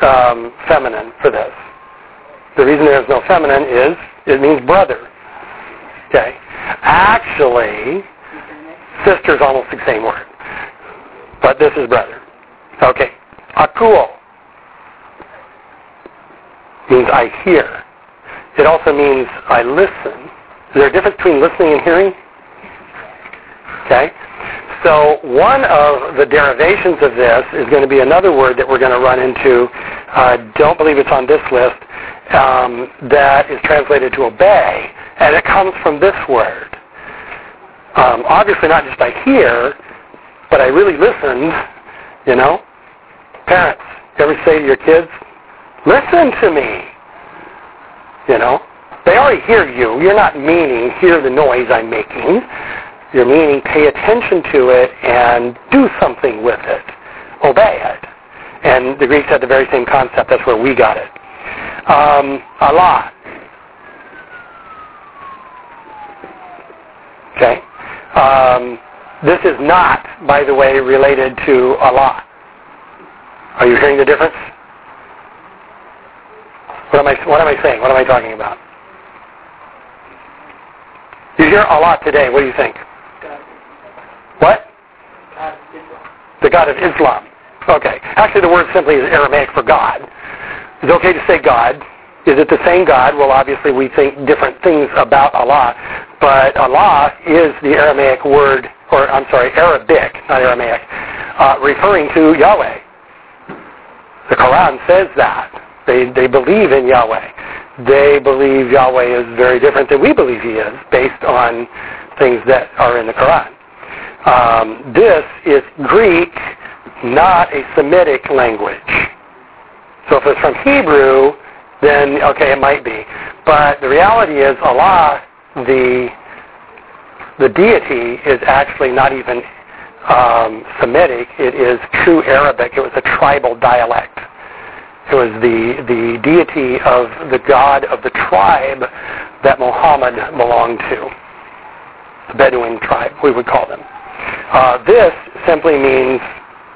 um, feminine for this. The reason there is no feminine is it means brother. Okay? Actually, sister is almost the same word. But this is brother. Okay. Akuo means I hear. It also means I listen. Is there a difference between listening and hearing? Okay? So one of the derivations of this is going to be another word that we're going to run into. I uh, don't believe it's on this list. Um, that is translated to obey, and it comes from this word. Um, obviously, not just I hear, but I really listened. You know, parents, you ever say to your kids, "Listen to me"? You know, they already hear you. You're not meaning hear the noise I'm making. You're meaning pay attention to it and do something with it. Obey it. And the Greeks had the very same concept. That's where we got it. Um, Allah. Okay. Um, this is not, by the way, related to Allah. Are you hearing the difference? What am I, what am I saying? What am I talking about? You hear Allah today. What do you think? What? The God of Islam. Okay. Actually, the word simply is Aramaic for God. It's okay to say God. Is it the same God? Well, obviously, we think different things about Allah. But Allah is the Aramaic word, or I'm sorry, Arabic, not Aramaic, uh, referring to Yahweh. The Quran says that. They, they believe in Yahweh. they believe Yahweh is very different than we believe he is based on things that are in the Quran. Um, this is Greek, not a Semitic language. So if it's from Hebrew, then okay, it might be. But the reality is Allah, the the deity is actually not even um, Semitic. It is true Arabic. It was a tribal dialect. It was the, the deity of the god of the tribe that Muhammad belonged to. The Bedouin tribe, we would call them. Uh, this simply means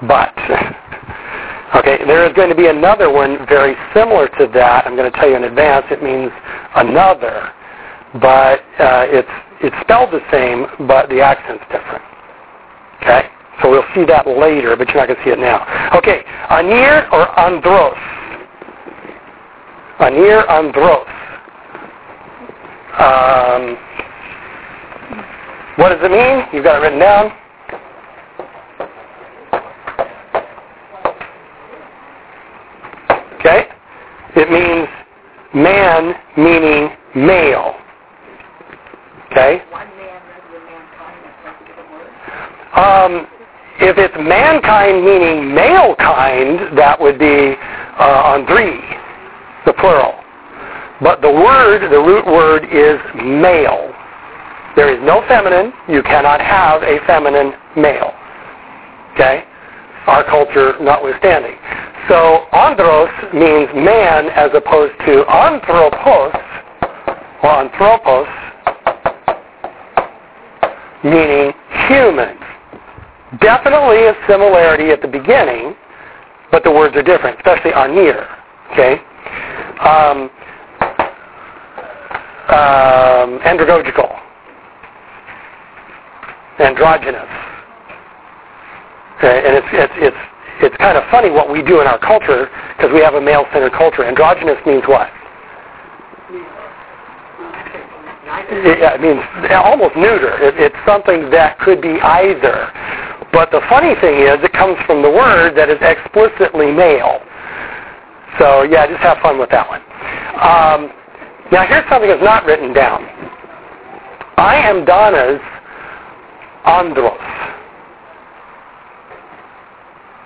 but. okay, there is going to be another one very similar to that. I'm going to tell you in advance. It means another, but uh, it's it's spelled the same, but the accent's different. Okay, so we'll see that later, but you're not going to see it now. Okay, anir or andros. Anir andros. Um, what does it mean? You've got it written down. Okay? It means man meaning male. Okay? Um, if it's mankind meaning male kind, that would be uh, on three, the plural. But the word, the root word is male. There is no feminine. You cannot have a feminine male. Okay? Our culture notwithstanding. So andros means man as opposed to anthropos or anthropos meaning human. Definitely a similarity at the beginning, but the words are different, especially on anir. Okay? Um, um, andragogical, androgynous. Okay, and it's it's it's it's kind of funny what we do in our culture because we have a male-centered culture. Androgynous means what? Yeah, it means almost neuter. It, it's something that could be either. But the funny thing is, it comes from the word that is explicitly male. So yeah, just have fun with that one. Um, now here's something that's not written down. I am Donna's andros.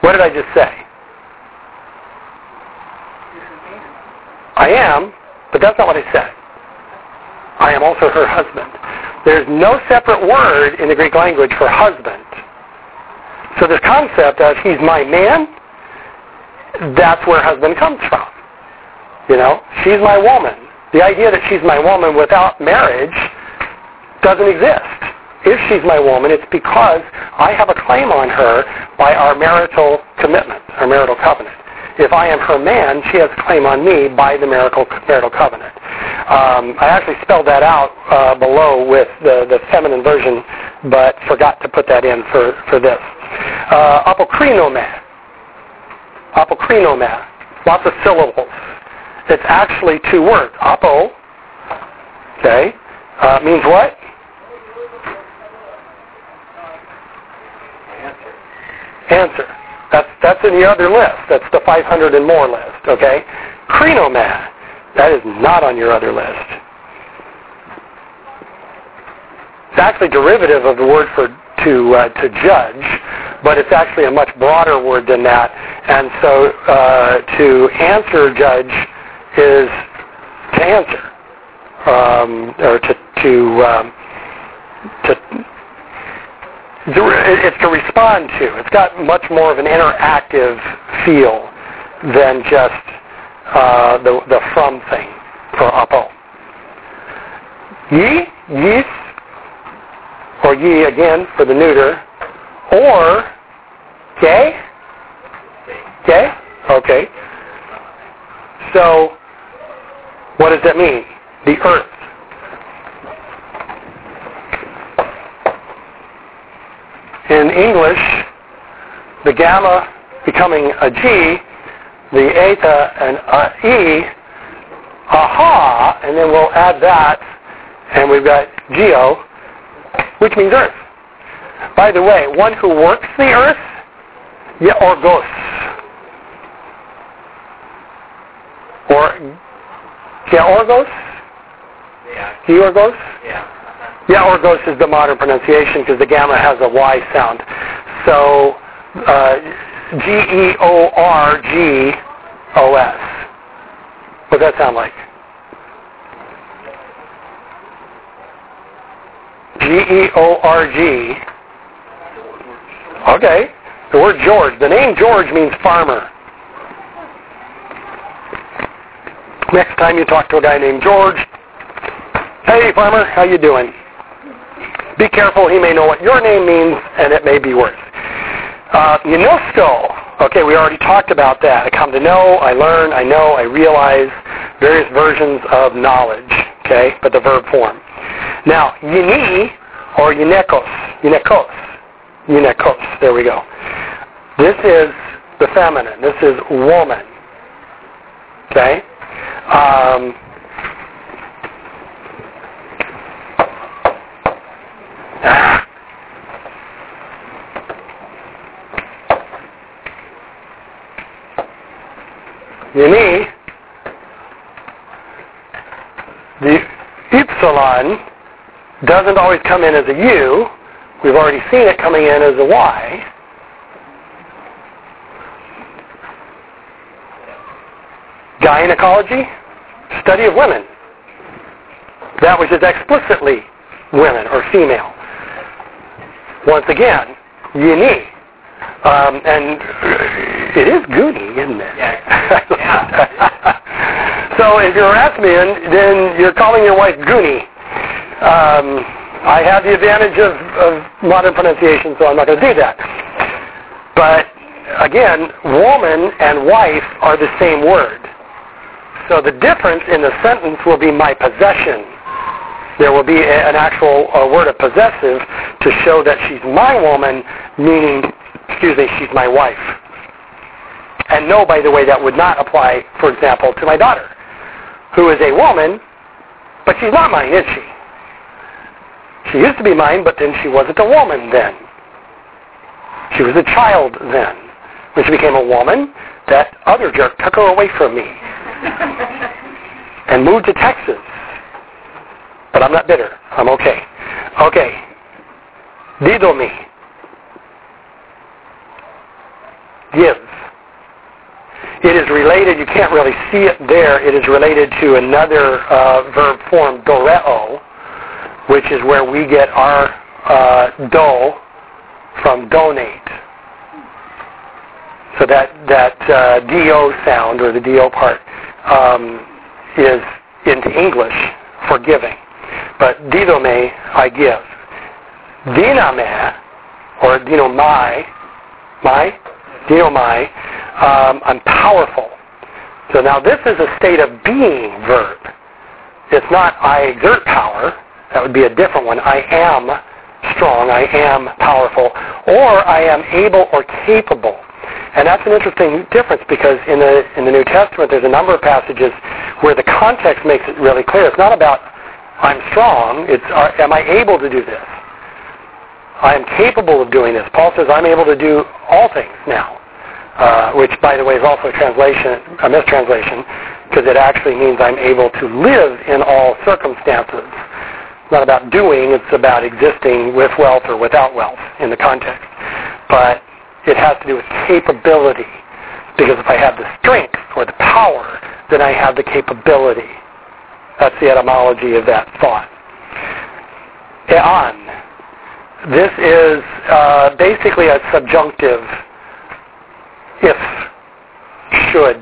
What did I just say? I am, but that's not what I said. I am also her husband. There's no separate word in the Greek language for husband. So this concept of he's my man, that's where husband comes from. You know, she's my woman. The idea that she's my woman without marriage doesn't exist. If she's my woman, it's because I have a claim on her by our marital commitment, our marital covenant. If I am her man, she has a claim on me by the marital, marital covenant. Um, I actually spelled that out uh, below with the, the feminine version, but forgot to put that in for, for this. Uh, apokrinome. Apokrinome. Lots of syllables. It's actually two words. Apo, okay, uh, means what? Answer. That's that's in the other list. That's the 500 and more list. Okay. Krinomai. That is not on your other list. It's actually derivative of the word for to uh, to judge, but it's actually a much broader word than that. And so uh, to answer judge is to answer um, or to to um, to it's to respond to. It's got much more of an interactive feel than just uh, the the from thing for apo. Ye, yeast, or ye again for the neuter, or gay, gay. Okay. So, what does that mean? The earth. In English, the gamma becoming a G, the eta and a E, aha, and then we'll add that, and we've got geo, which means earth. By the way, one who works the earth, Yeorgos, or Yeorgos? Yeah. Georgos? Yeah. Yeorgos is the modern pronunciation because the gamma has a Y sound. So uh, G-E-O-R-G-O-S. What does that sound like? G-E-O-R-G. Okay. The word George. The name George means farmer. Next time you talk to a guy named George, hey farmer, how you doing? Be careful, he may know what your name means, and it may be worse. Uh, Gnosko. Okay, we already talked about that. I come to know, I learn, I know, I realize various versions of knowledge. Okay, but the verb form. Now, yini or yinekos, yinekos, yinekos. There we go. This is the feminine. This is woman. Okay. Um, Yini, the epsilon doesn't always come in as a U. We've already seen it coming in as a Y. Gynecology, study of women. That which is explicitly women or female. Once again, yini. Um, and it is goony, isn't it? Yeah. so if you're Erasmian, then you're calling your wife goony. Um, I have the advantage of, of modern pronunciation, so I'm not going to do that. But again, woman and wife are the same word. So the difference in the sentence will be my possession. There will be a, an actual uh, word of possessive to show that she's my woman, meaning, excuse me, she's my wife. And no, by the way, that would not apply, for example, to my daughter, who is a woman, but she's not mine, is she? She used to be mine, but then she wasn't a woman then. She was a child then. When she became a woman, that other jerk took her away from me and moved to Texas. But I'm not bitter. I'm okay. Okay. Didomi. Give. It is related, you can't really see it there, it is related to another uh, verb form, doreo, which is where we get our uh, do from donate. So that, that uh, do sound, or the do part, um, is into English for giving. But didome, I give. Diname, or dinomai, my, dinomai, um, I'm powerful. So now this is a state of being verb. It's not I exert power. That would be a different one. I am strong. I am powerful. Or I am able or capable. And that's an interesting difference because in the in the New Testament there's a number of passages where the context makes it really clear. It's not about I'm strong. It's uh, am I able to do this? I am capable of doing this. Paul says I'm able to do all things now, uh, which by the way is also a translation, a mistranslation, because it actually means I'm able to live in all circumstances. It's not about doing; it's about existing with wealth or without wealth in the context. But it has to do with capability. Because if I have the strength or the power, then I have the capability. That's the etymology of that thought. Eon. This is uh, basically a subjunctive if, should.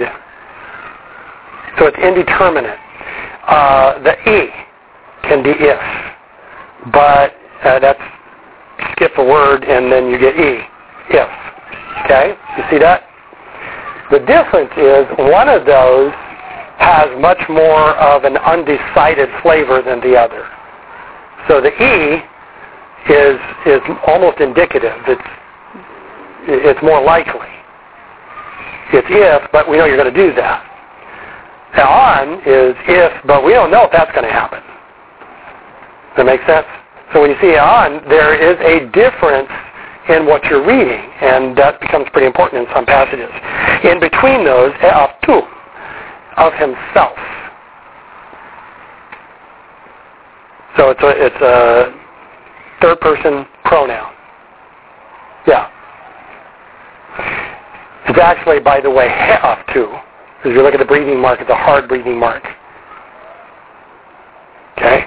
So it's indeterminate. Uh, the E can be if, but uh, that's skip a word and then you get E. If. Okay? You see that? The difference is one of those has much more of an undecided flavor than the other. So the E is is almost indicative. It's it's more likely. It's if, but we know you're going to do that. On is if, but we don't know if that's going to happen. Does that make sense? So when you see on, there is a difference in what you're reading, and that becomes pretty important in some passages. In between those, eh, e'aptu, of himself. So it's a it's a third person pronoun. Yeah. It's actually, by the way, he'af too. If you look at the breathing mark, it's a hard breathing mark. Okay?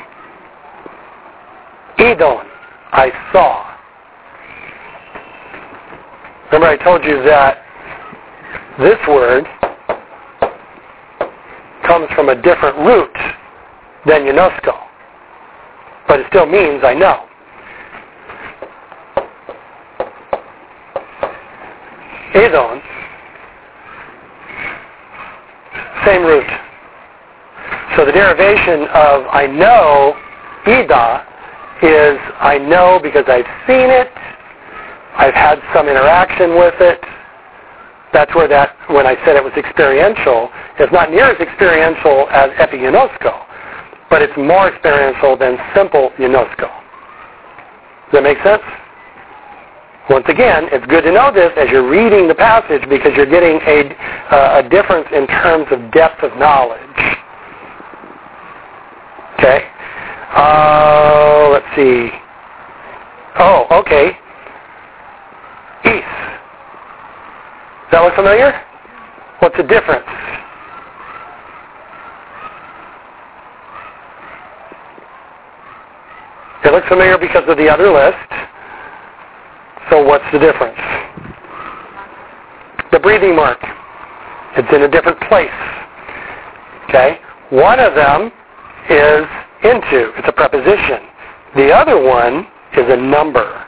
Edon, I saw. Remember I told you that this word comes from a different root than ginosko. But it still means I know. Edon, same root. So the derivation of I know, Ida, is I know because I've seen it, I've had some interaction with it. That's where that, when I said it was experiential, it's not near as experiential as epiginosko, but it's more experiential than simple ginosko. Does that make sense? Once again, it's good to know this as you're reading the passage because you're getting a, uh, a difference in terms of depth of knowledge. Okay? Uh, let's see. Oh, okay. East. Does that look familiar? What's the difference? It looks familiar because of the other list. So what's the difference? The breathing mark. It's in a different place. Okay? One of them is into. It's a preposition. The other one is a number.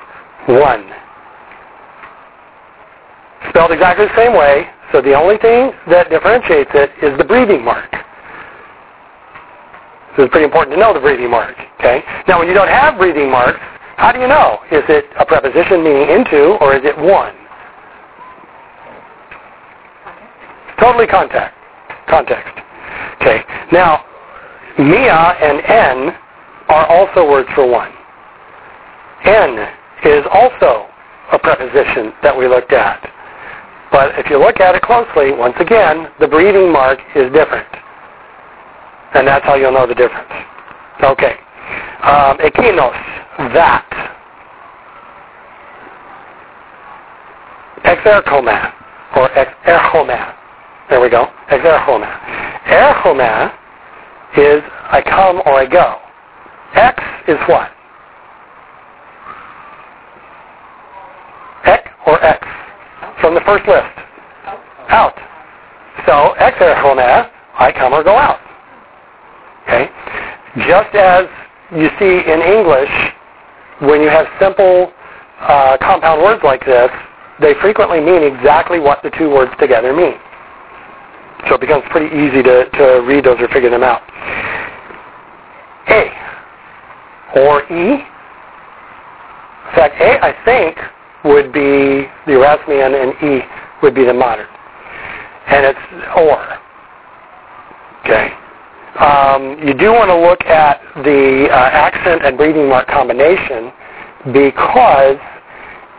One. Spelled exactly the same way, so the only thing that differentiates it is the breathing mark. So it's pretty important to know the breathing mark. Okay? Now when you don't have breathing marks, how do you know? Is it a preposition meaning into or is it one? Totally contact. Context. Okay. Now, Mia and N are also words for one. N is also a preposition that we looked at. But if you look at it closely, once again, the breathing mark is different. And that's how you'll know the difference. Okay. Um, ekinos, that. Exerchoma, or exerchoma. There we go. Exerchoma. Erchoma is I come or I go. X is what? Ek or X? From the first list. Out. So, exerchoma, I come or go out. Okay? Just as you see in English, when you have simple uh, compound words like this, they frequently mean exactly what the two words together mean. So it becomes pretty easy to, to read those or figure them out. A or E. In fact, A, I think, would be the Erasmian and E would be the modern. And it's or. Okay. Um, you do want to look at the uh, accent and breathing mark combination because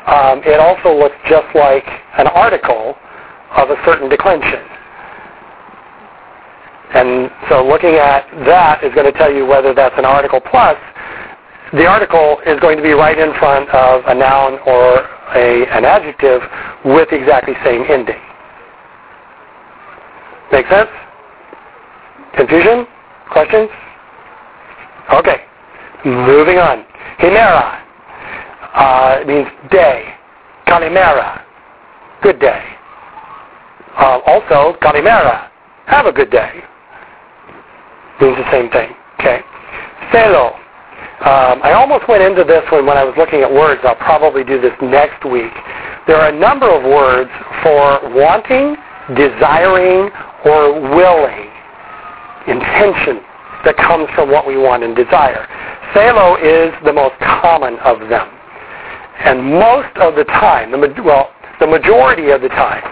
um, it also looks just like an article of a certain declension. And so looking at that is going to tell you whether that's an article plus. The article is going to be right in front of a noun or a, an adjective with exactly same ending. Make sense? Confusion? Questions? Okay. Moving on. Himera uh, means day. Kalimera, good day. Uh, also, Kalimera, have a good day. Means the same thing. Okay. Thelo. Um, I almost went into this one when I was looking at words. I'll probably do this next week. There are a number of words for wanting, desiring, or willing intention that comes from what we want and desire. Thelo is the most common of them. And most of the time, the, well, the majority of the time,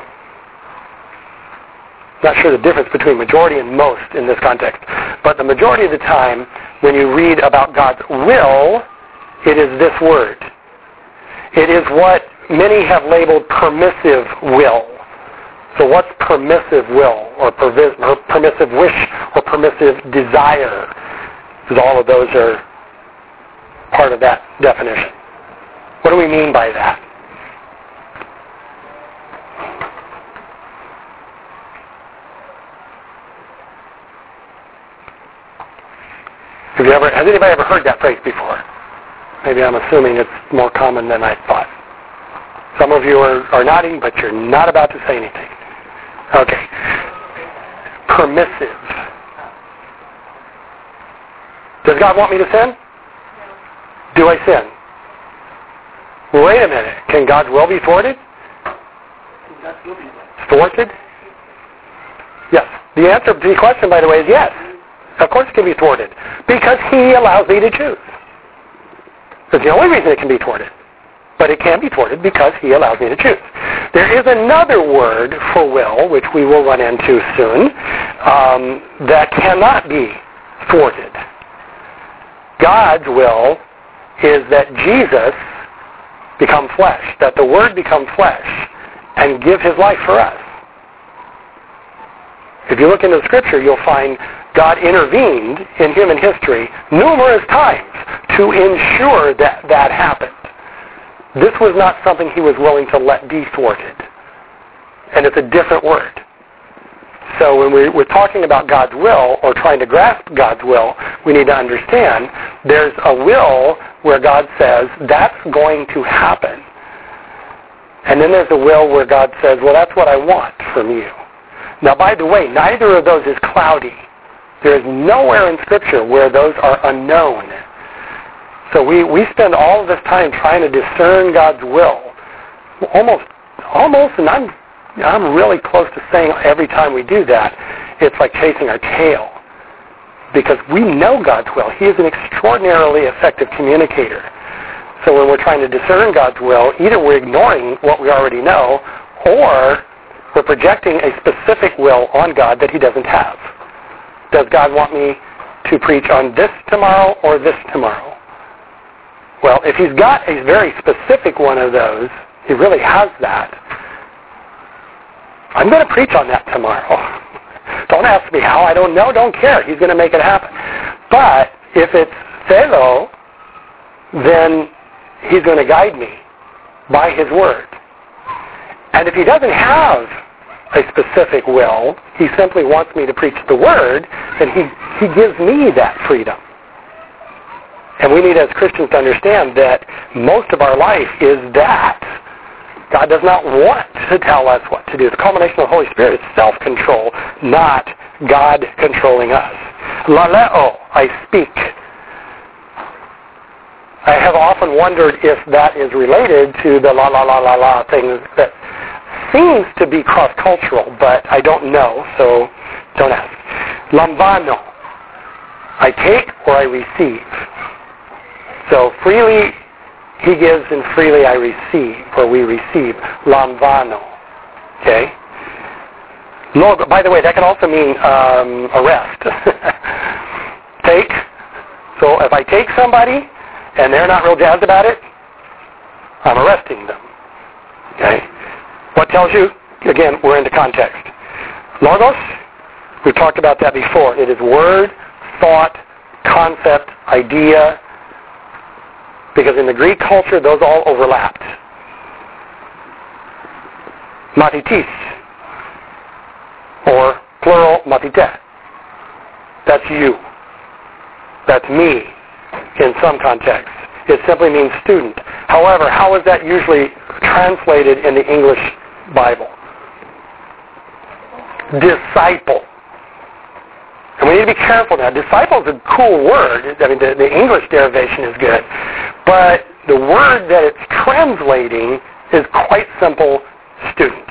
not sure the difference between majority and most in this context, but the majority of the time when you read about God's will, it is this word. It is what many have labeled permissive will. So what's permissive will or, permissive wish or permissive desire? Because all of those are part of that definition. What do we mean by that? Have you ever, has anybody ever heard that phrase before? Maybe I'm assuming it's more common than I thought. Some of you are, are nodding, but you're not about to say anything. Okay. Permissive. Does God want me to sin? Do I sin? Wait a minute. Can God's will be thwarted? Thwarted? Yes. The answer to the question, by the way, is yes. Of course it can be thwarted. Because he allows me to choose. That's the only reason it can be thwarted. But it can be thwarted because he allows me to choose. There is another word for will, which we will run into soon, um, that cannot be thwarted. God's will is that Jesus become flesh, that the Word become flesh and give his life for us. If you look into the Scripture, you'll find God intervened in human history numerous times to ensure that that happened. This was not something he was willing to let be thwarted. And it's a different word. So when we, we're talking about God's will or trying to grasp God's will, we need to understand there's a will where God says, that's going to happen. And then there's a will where God says, well, that's what I want from you. Now, by the way, neither of those is cloudy. There is nowhere in Scripture where those are unknown. So we, we spend all this time trying to discern God's will. Almost, almost, and I'm, I'm really close to saying every time we do that, it's like chasing our tail. Because we know God's will. He is an extraordinarily effective communicator. So when we're trying to discern God's will, either we're ignoring what we already know, or we're projecting a specific will on God that he doesn't have. Does God want me to preach on this tomorrow or this tomorrow? Well, if he's got a very specific one of those, he really has that. I'm going to preach on that tomorrow. Don't ask me how. I don't know. Don't care. He's going to make it happen. But if it's Thelo, then he's going to guide me by his word. And if he doesn't have a specific will, he simply wants me to preach the word, then he, he gives me that freedom. And we need as Christians to understand that most of our life is that. God does not want to tell us what to do. The culmination of the Holy Spirit is self-control, not God controlling us. Laleo, I speak. I have often wondered if that is related to the la la la la la thing that seems to be cross-cultural, but I don't know, so don't ask. Lambano, I take or I receive. So freely he gives and freely I receive, or we receive. Lambano. Okay? Log, by the way, that can also mean um, arrest. take. So if I take somebody and they're not real jazzed about it, I'm arresting them. Okay? What tells you? Again, we're into context. Logos, we've talked about that before. It is word, thought, concept, idea, because in the Greek culture, those all overlapped. Matitis, or plural matite. That's you. That's me in some contexts. It simply means student. However, how is that usually translated in the English Bible? Disciple. And we need to be careful now. Disciple is a cool word. I mean, the, the English derivation is good. But the word that it's translating is quite simple, student.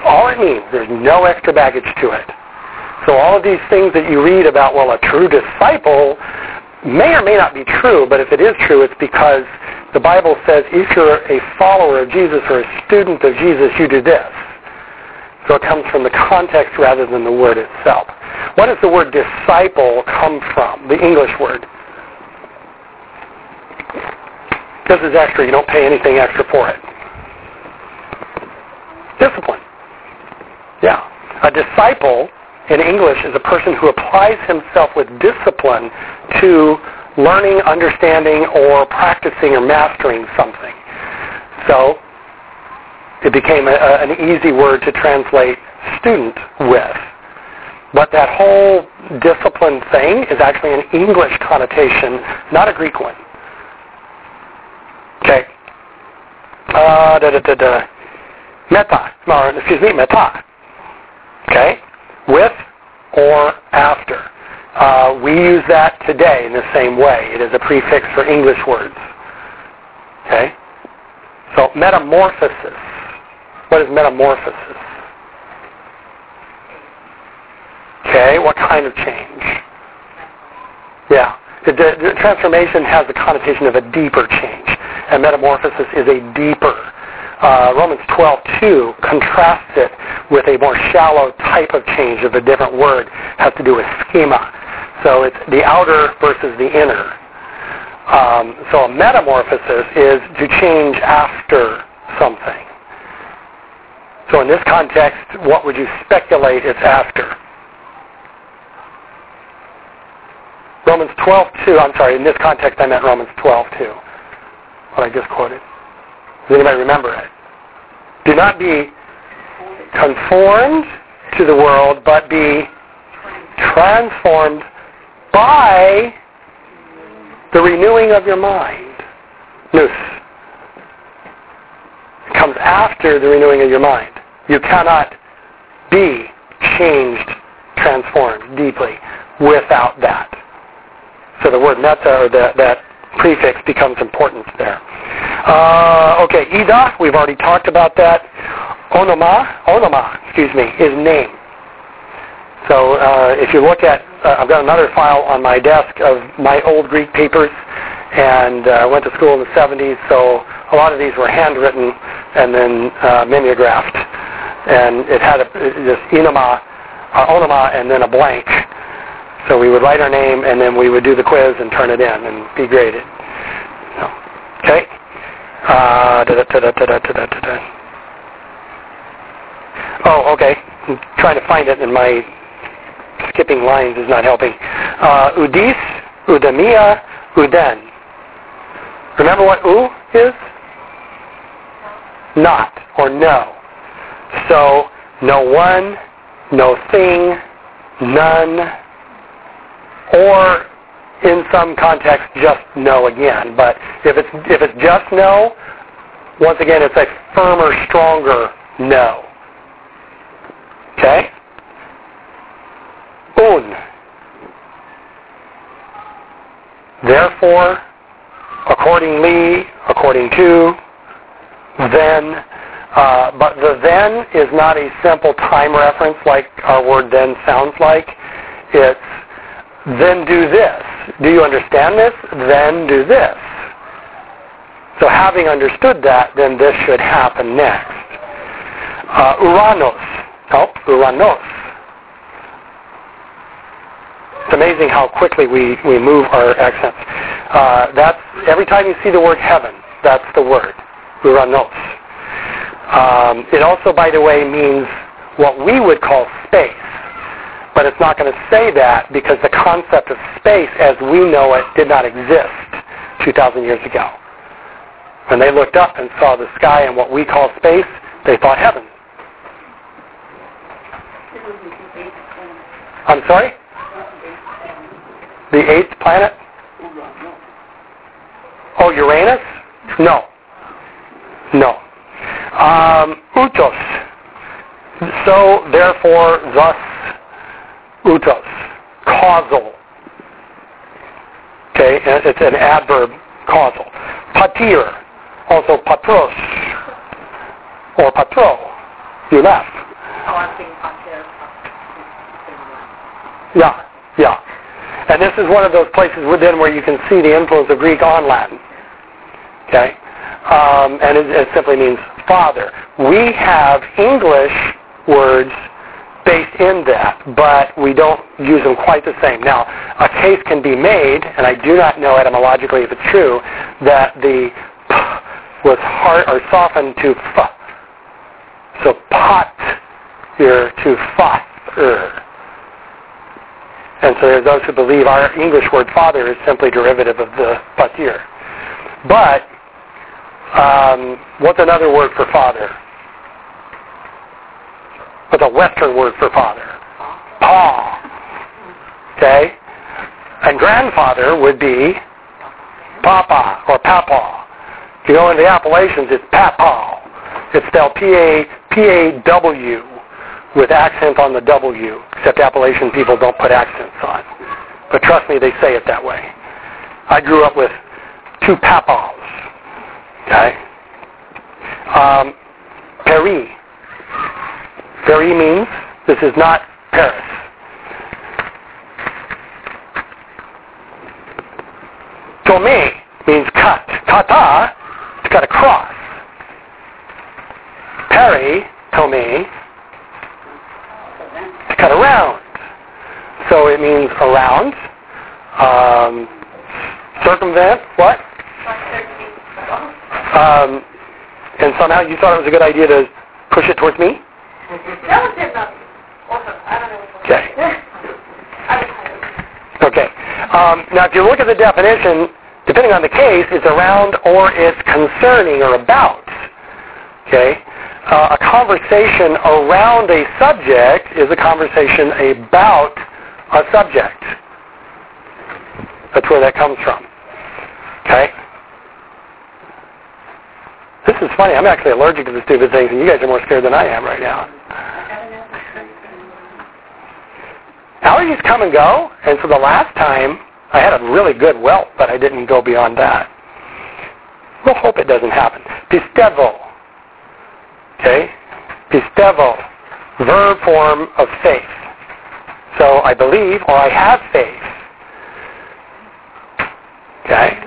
All it means. There's no extra baggage to it. So all of these things that you read about, well, a true disciple may or may not be true, but if it is true, it's because the Bible says if you're a follower of Jesus or a student of Jesus, you do this. So it comes from the context rather than the word itself. What does the word disciple come from? The English word. This is extra. You don't pay anything extra for it. Discipline. Yeah. A disciple in English is a person who applies himself with discipline to learning, understanding, or practicing or mastering something. So it became a, a, an easy word to translate student with. But that whole discipline thing is actually an English connotation, not a Greek one. Okay. Uh, da, da, da, da. Meta, or excuse me, meta. Okay? With or after. Uh, we use that today in the same way. It is a prefix for English words. Okay? So metamorphosis. What is metamorphosis? Okay, what kind of change? Yeah. The, the, the transformation has the connotation of a deeper change, and metamorphosis is a deeper. Uh, Romans 12:2 contrasts it with a more shallow type of change of a different word. has to do with schema. So it's the outer versus the inner. Um, so a metamorphosis is to change after something. So in this context, what would you speculate it's after? Romans 12:2. I'm sorry. In this context, I meant Romans 12:2. What I just quoted. Does anybody remember it? Do not be conformed to the world, but be transformed by the renewing of your mind. Nous. It comes after the renewing of your mind. You cannot be changed, transformed deeply without that. So the word meta, or the, that prefix, becomes important there. Uh, okay, ida, we've already talked about that. Onoma, onoma, excuse me, is name. So uh, if you look at, uh, I've got another file on my desk of my old Greek papers, and uh, went to school in the 70s, so a lot of these were handwritten and then uh, mimeographed, and it had a, this enoma, onoma, and then a blank. So we would write our name, and then we would do the quiz and turn it in and be graded. So, okay. Uh, oh, okay. I'm trying to find it, and my skipping lines is not helping. Uh, udis, udamia, uden. Remember what u is? Not or no. So no one, no thing, none, or in some context just no again. But if it's if it's just no, once again it's a firmer, stronger no. Okay? Un. Therefore, accordingly, according to, then. Uh, but the then is not a simple time reference like our word then sounds like. It's then do this. Do you understand this? Then do this. So having understood that, then this should happen next. Uh, uranos. Oh, uranos. It's amazing how quickly we, we move our accents. Uh, that's every time you see the word heaven, that's the word, uranos. Um, it also, by the way, means what we would call space. But it's not going to say that because the concept of space as we know it did not exist 2,000 years ago. When they looked up and saw the sky and what we call space, they thought heaven. I'm sorry? The eighth planet? Oh, Uranus? No. No. Um, utos. So, therefore, thus, utos. Causal. Okay, it's an adverb, causal. Patir. Also patros. Or patro. You left. Yeah, yeah. And this is one of those places within where you can see the influence of Greek on Latin. Okay? Um, and it, it simply means father. We have English words based in that, but we don't use them quite the same. Now, a case can be made, and I do not know etymologically if it's true, that the p was hard or softened to f. So pot, you're to father. And so there's those who believe our English word father is simply derivative of the patir. But um, what's another word for father? What's a Western word for father? Pa. Okay? And grandfather would be papa or papa. If you go into the Appalachians, it's papa. It's spelled P-A, P-A-W with accent on the W, except Appalachian people don't put accents on. But trust me, they say it that way. I grew up with two papas. Okay? Um, Paris. Paris means this is not Paris. Tome means cut. Kata, to cut across. Peri, tome, to cut around. So it means around, um, circumvent, what? Um, and somehow you thought it was a good idea to push it towards me? Okay. Okay. Um, now, if you look at the definition, depending on the case, it's around or it's concerning or about. Okay. Uh, a conversation around a subject is a conversation about a subject. That's where that comes from. Okay. This is funny. I'm actually allergic to the stupid things, and you guys are more scared than I am right now. Allergies come and go, and so the last time I had a really good welt, but I didn't go beyond that. We'll hope it doesn't happen. Pistevo. Okay? Pistevo. Verb form of faith. So I believe or I have faith. Okay?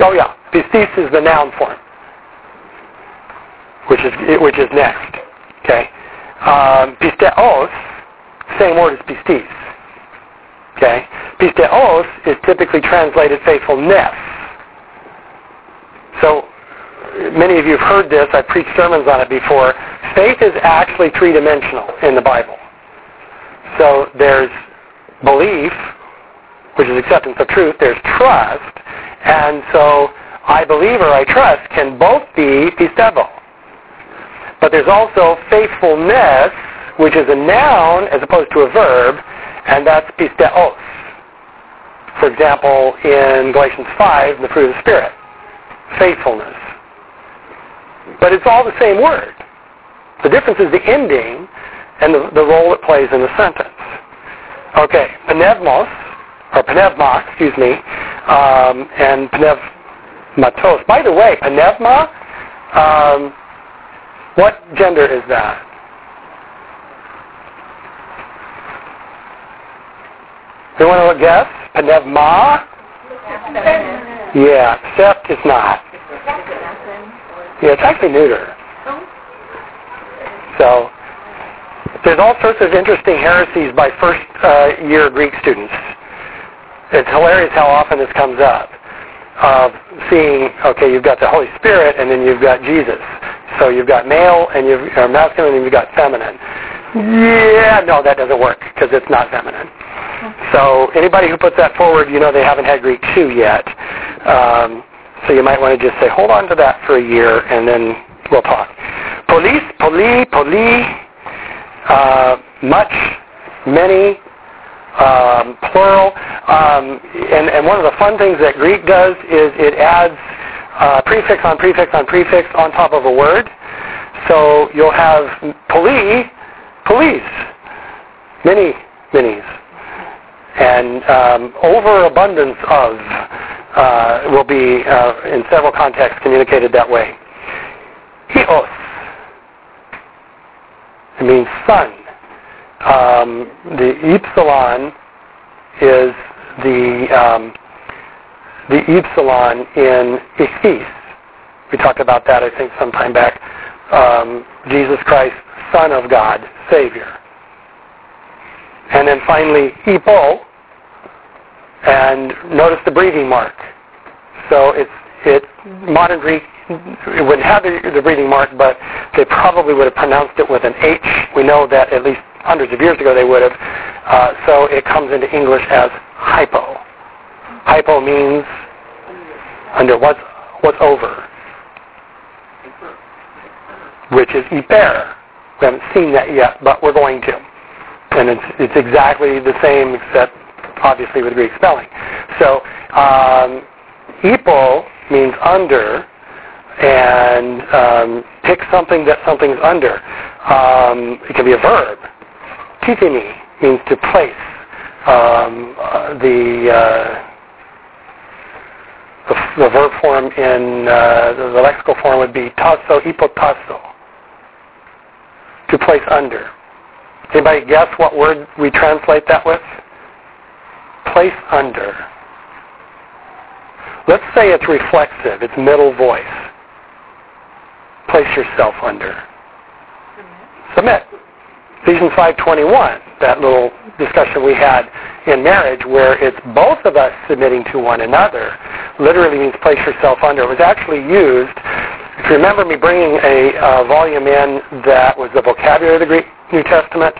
Oh yeah. Pistis is the noun form. Which is which is next. Okay? Um, pisteos same word as pistis. Okay? Pisteos is typically translated faithfulness. So many of you have heard this. I've preached sermons on it before. Faith is actually three-dimensional in the Bible. So there's belief, which is acceptance of truth. There's trust. And so I believe or I trust can both be pistevo. But there's also faithfulness, which is a noun as opposed to a verb, and that's pisteos. For example, in Galatians 5, the fruit of the Spirit, faithfulness. But it's all the same word. The difference is the ending and the, the role it plays in the sentence. Okay, pneumos, or pneuma, excuse me, um, and pneumatos. By the way, pneuma, um, what gender is that? You want to guess? Pneuma? Yeah, sept is not. Yeah, it's actually neuter. So there's all sorts of interesting heresies by first uh, year Greek students. It's hilarious how often this comes up. Of seeing, okay, you've got the Holy Spirit and then you've got Jesus. So you've got male and you've or masculine and you've got feminine. Yeah, no, that doesn't work because it's not feminine. So anybody who puts that forward, you know they haven't had Greek 2 yet. Um, so you might want to just say, hold on to that for a year and then we'll talk. Police, poli, poli, uh, much, many, um, plural. Um, and, and one of the fun things that Greek does is it adds uh, prefix on prefix on prefix on top of a word. So you'll have poli, police, many, minis. And um, overabundance of uh, will be, uh, in several contexts, communicated that way. Hios. It means son. Um, the epsilon is the um, the epsilon in ichthys. We talked about that, I think, some time back. Um, Jesus Christ, Son of God, Savior. And then finally, epo, and notice the breathing mark. So it's it's modern Greek it wouldn't have the, breathing mark, but they probably would have pronounced it with an H. We know that at least hundreds of years ago they would have. Uh, so it comes into English as hypo. Hypo means under what's what's over, which is hyper. We haven't seen that yet, but we're going to. And it's, it's exactly the same, except obviously with Greek spelling. So um, hypo means under, and um, pick something that something's under. Um, it can be a verb. Tithimi means to place. Um, uh, the, uh, the, the verb form in uh, the, the lexical form would be tasso hypotasso, to place under. Anybody guess what word we translate that with? Place under. Let's say it's reflexive, it's middle voice. Place yourself under. Submit. Ephesians 5.21, that little discussion we had in marriage where it's both of us submitting to one another, literally means place yourself under. It was actually used, if you remember me bringing a uh, volume in that was the vocabulary of the Greek New Testament,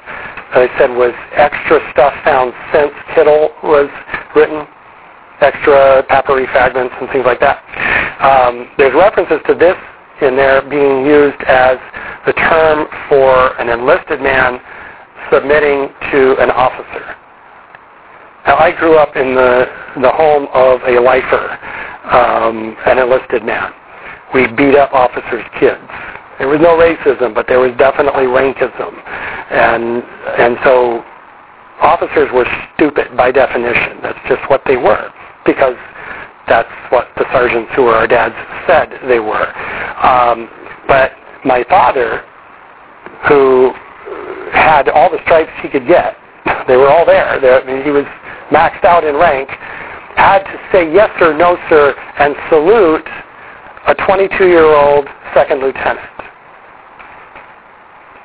that I said was extra stuff found since Kittel was written, extra papyri fragments and things like that. Um, there's references to this in there being used as the term for an enlisted man submitting to an officer. Now, I grew up in the, the home of a lifer, um, an enlisted man. We beat up officers' kids. There was no racism, but there was definitely rankism. And, and so officers were stupid by definition. That's just what they were because that's what the sergeants who were our dads said they were. Um, but my father, who had all the stripes he could get, they were all there. They're, I mean, he was maxed out in rank, had to say yes or no, sir, and salute a 22-year-old second lieutenant.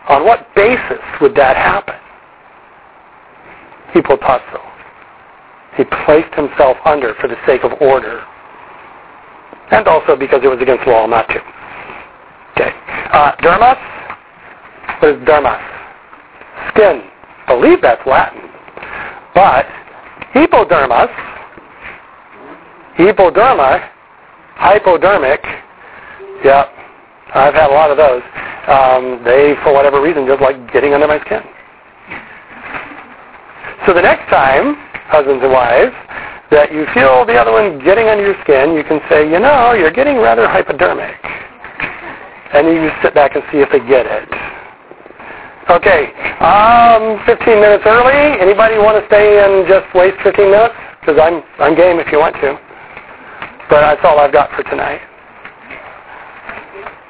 On what basis would that happen? Hypotasso. He placed himself under for the sake of order. And also because it was against law not to. Okay. Uh, dermis. What is dermis? Skin. I believe that's Latin. But hypodermis, hypoderma, hypodermic, yeah, I've had a lot of those. Um, they, for whatever reason, just like getting under my skin. So the next time, husbands and wives, that you feel the other one getting under your skin, you can say, you know, you're getting rather hypodermic. And you sit back and see if they get it. Okay, um, 15 minutes early. Anybody want to stay and just waste 15 minutes? Because I'm, I'm game if you want to. But that's all I've got for tonight.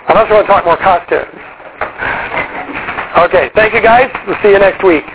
Unless you want to talk more costumes. Okay, thank you guys. We'll see you next week.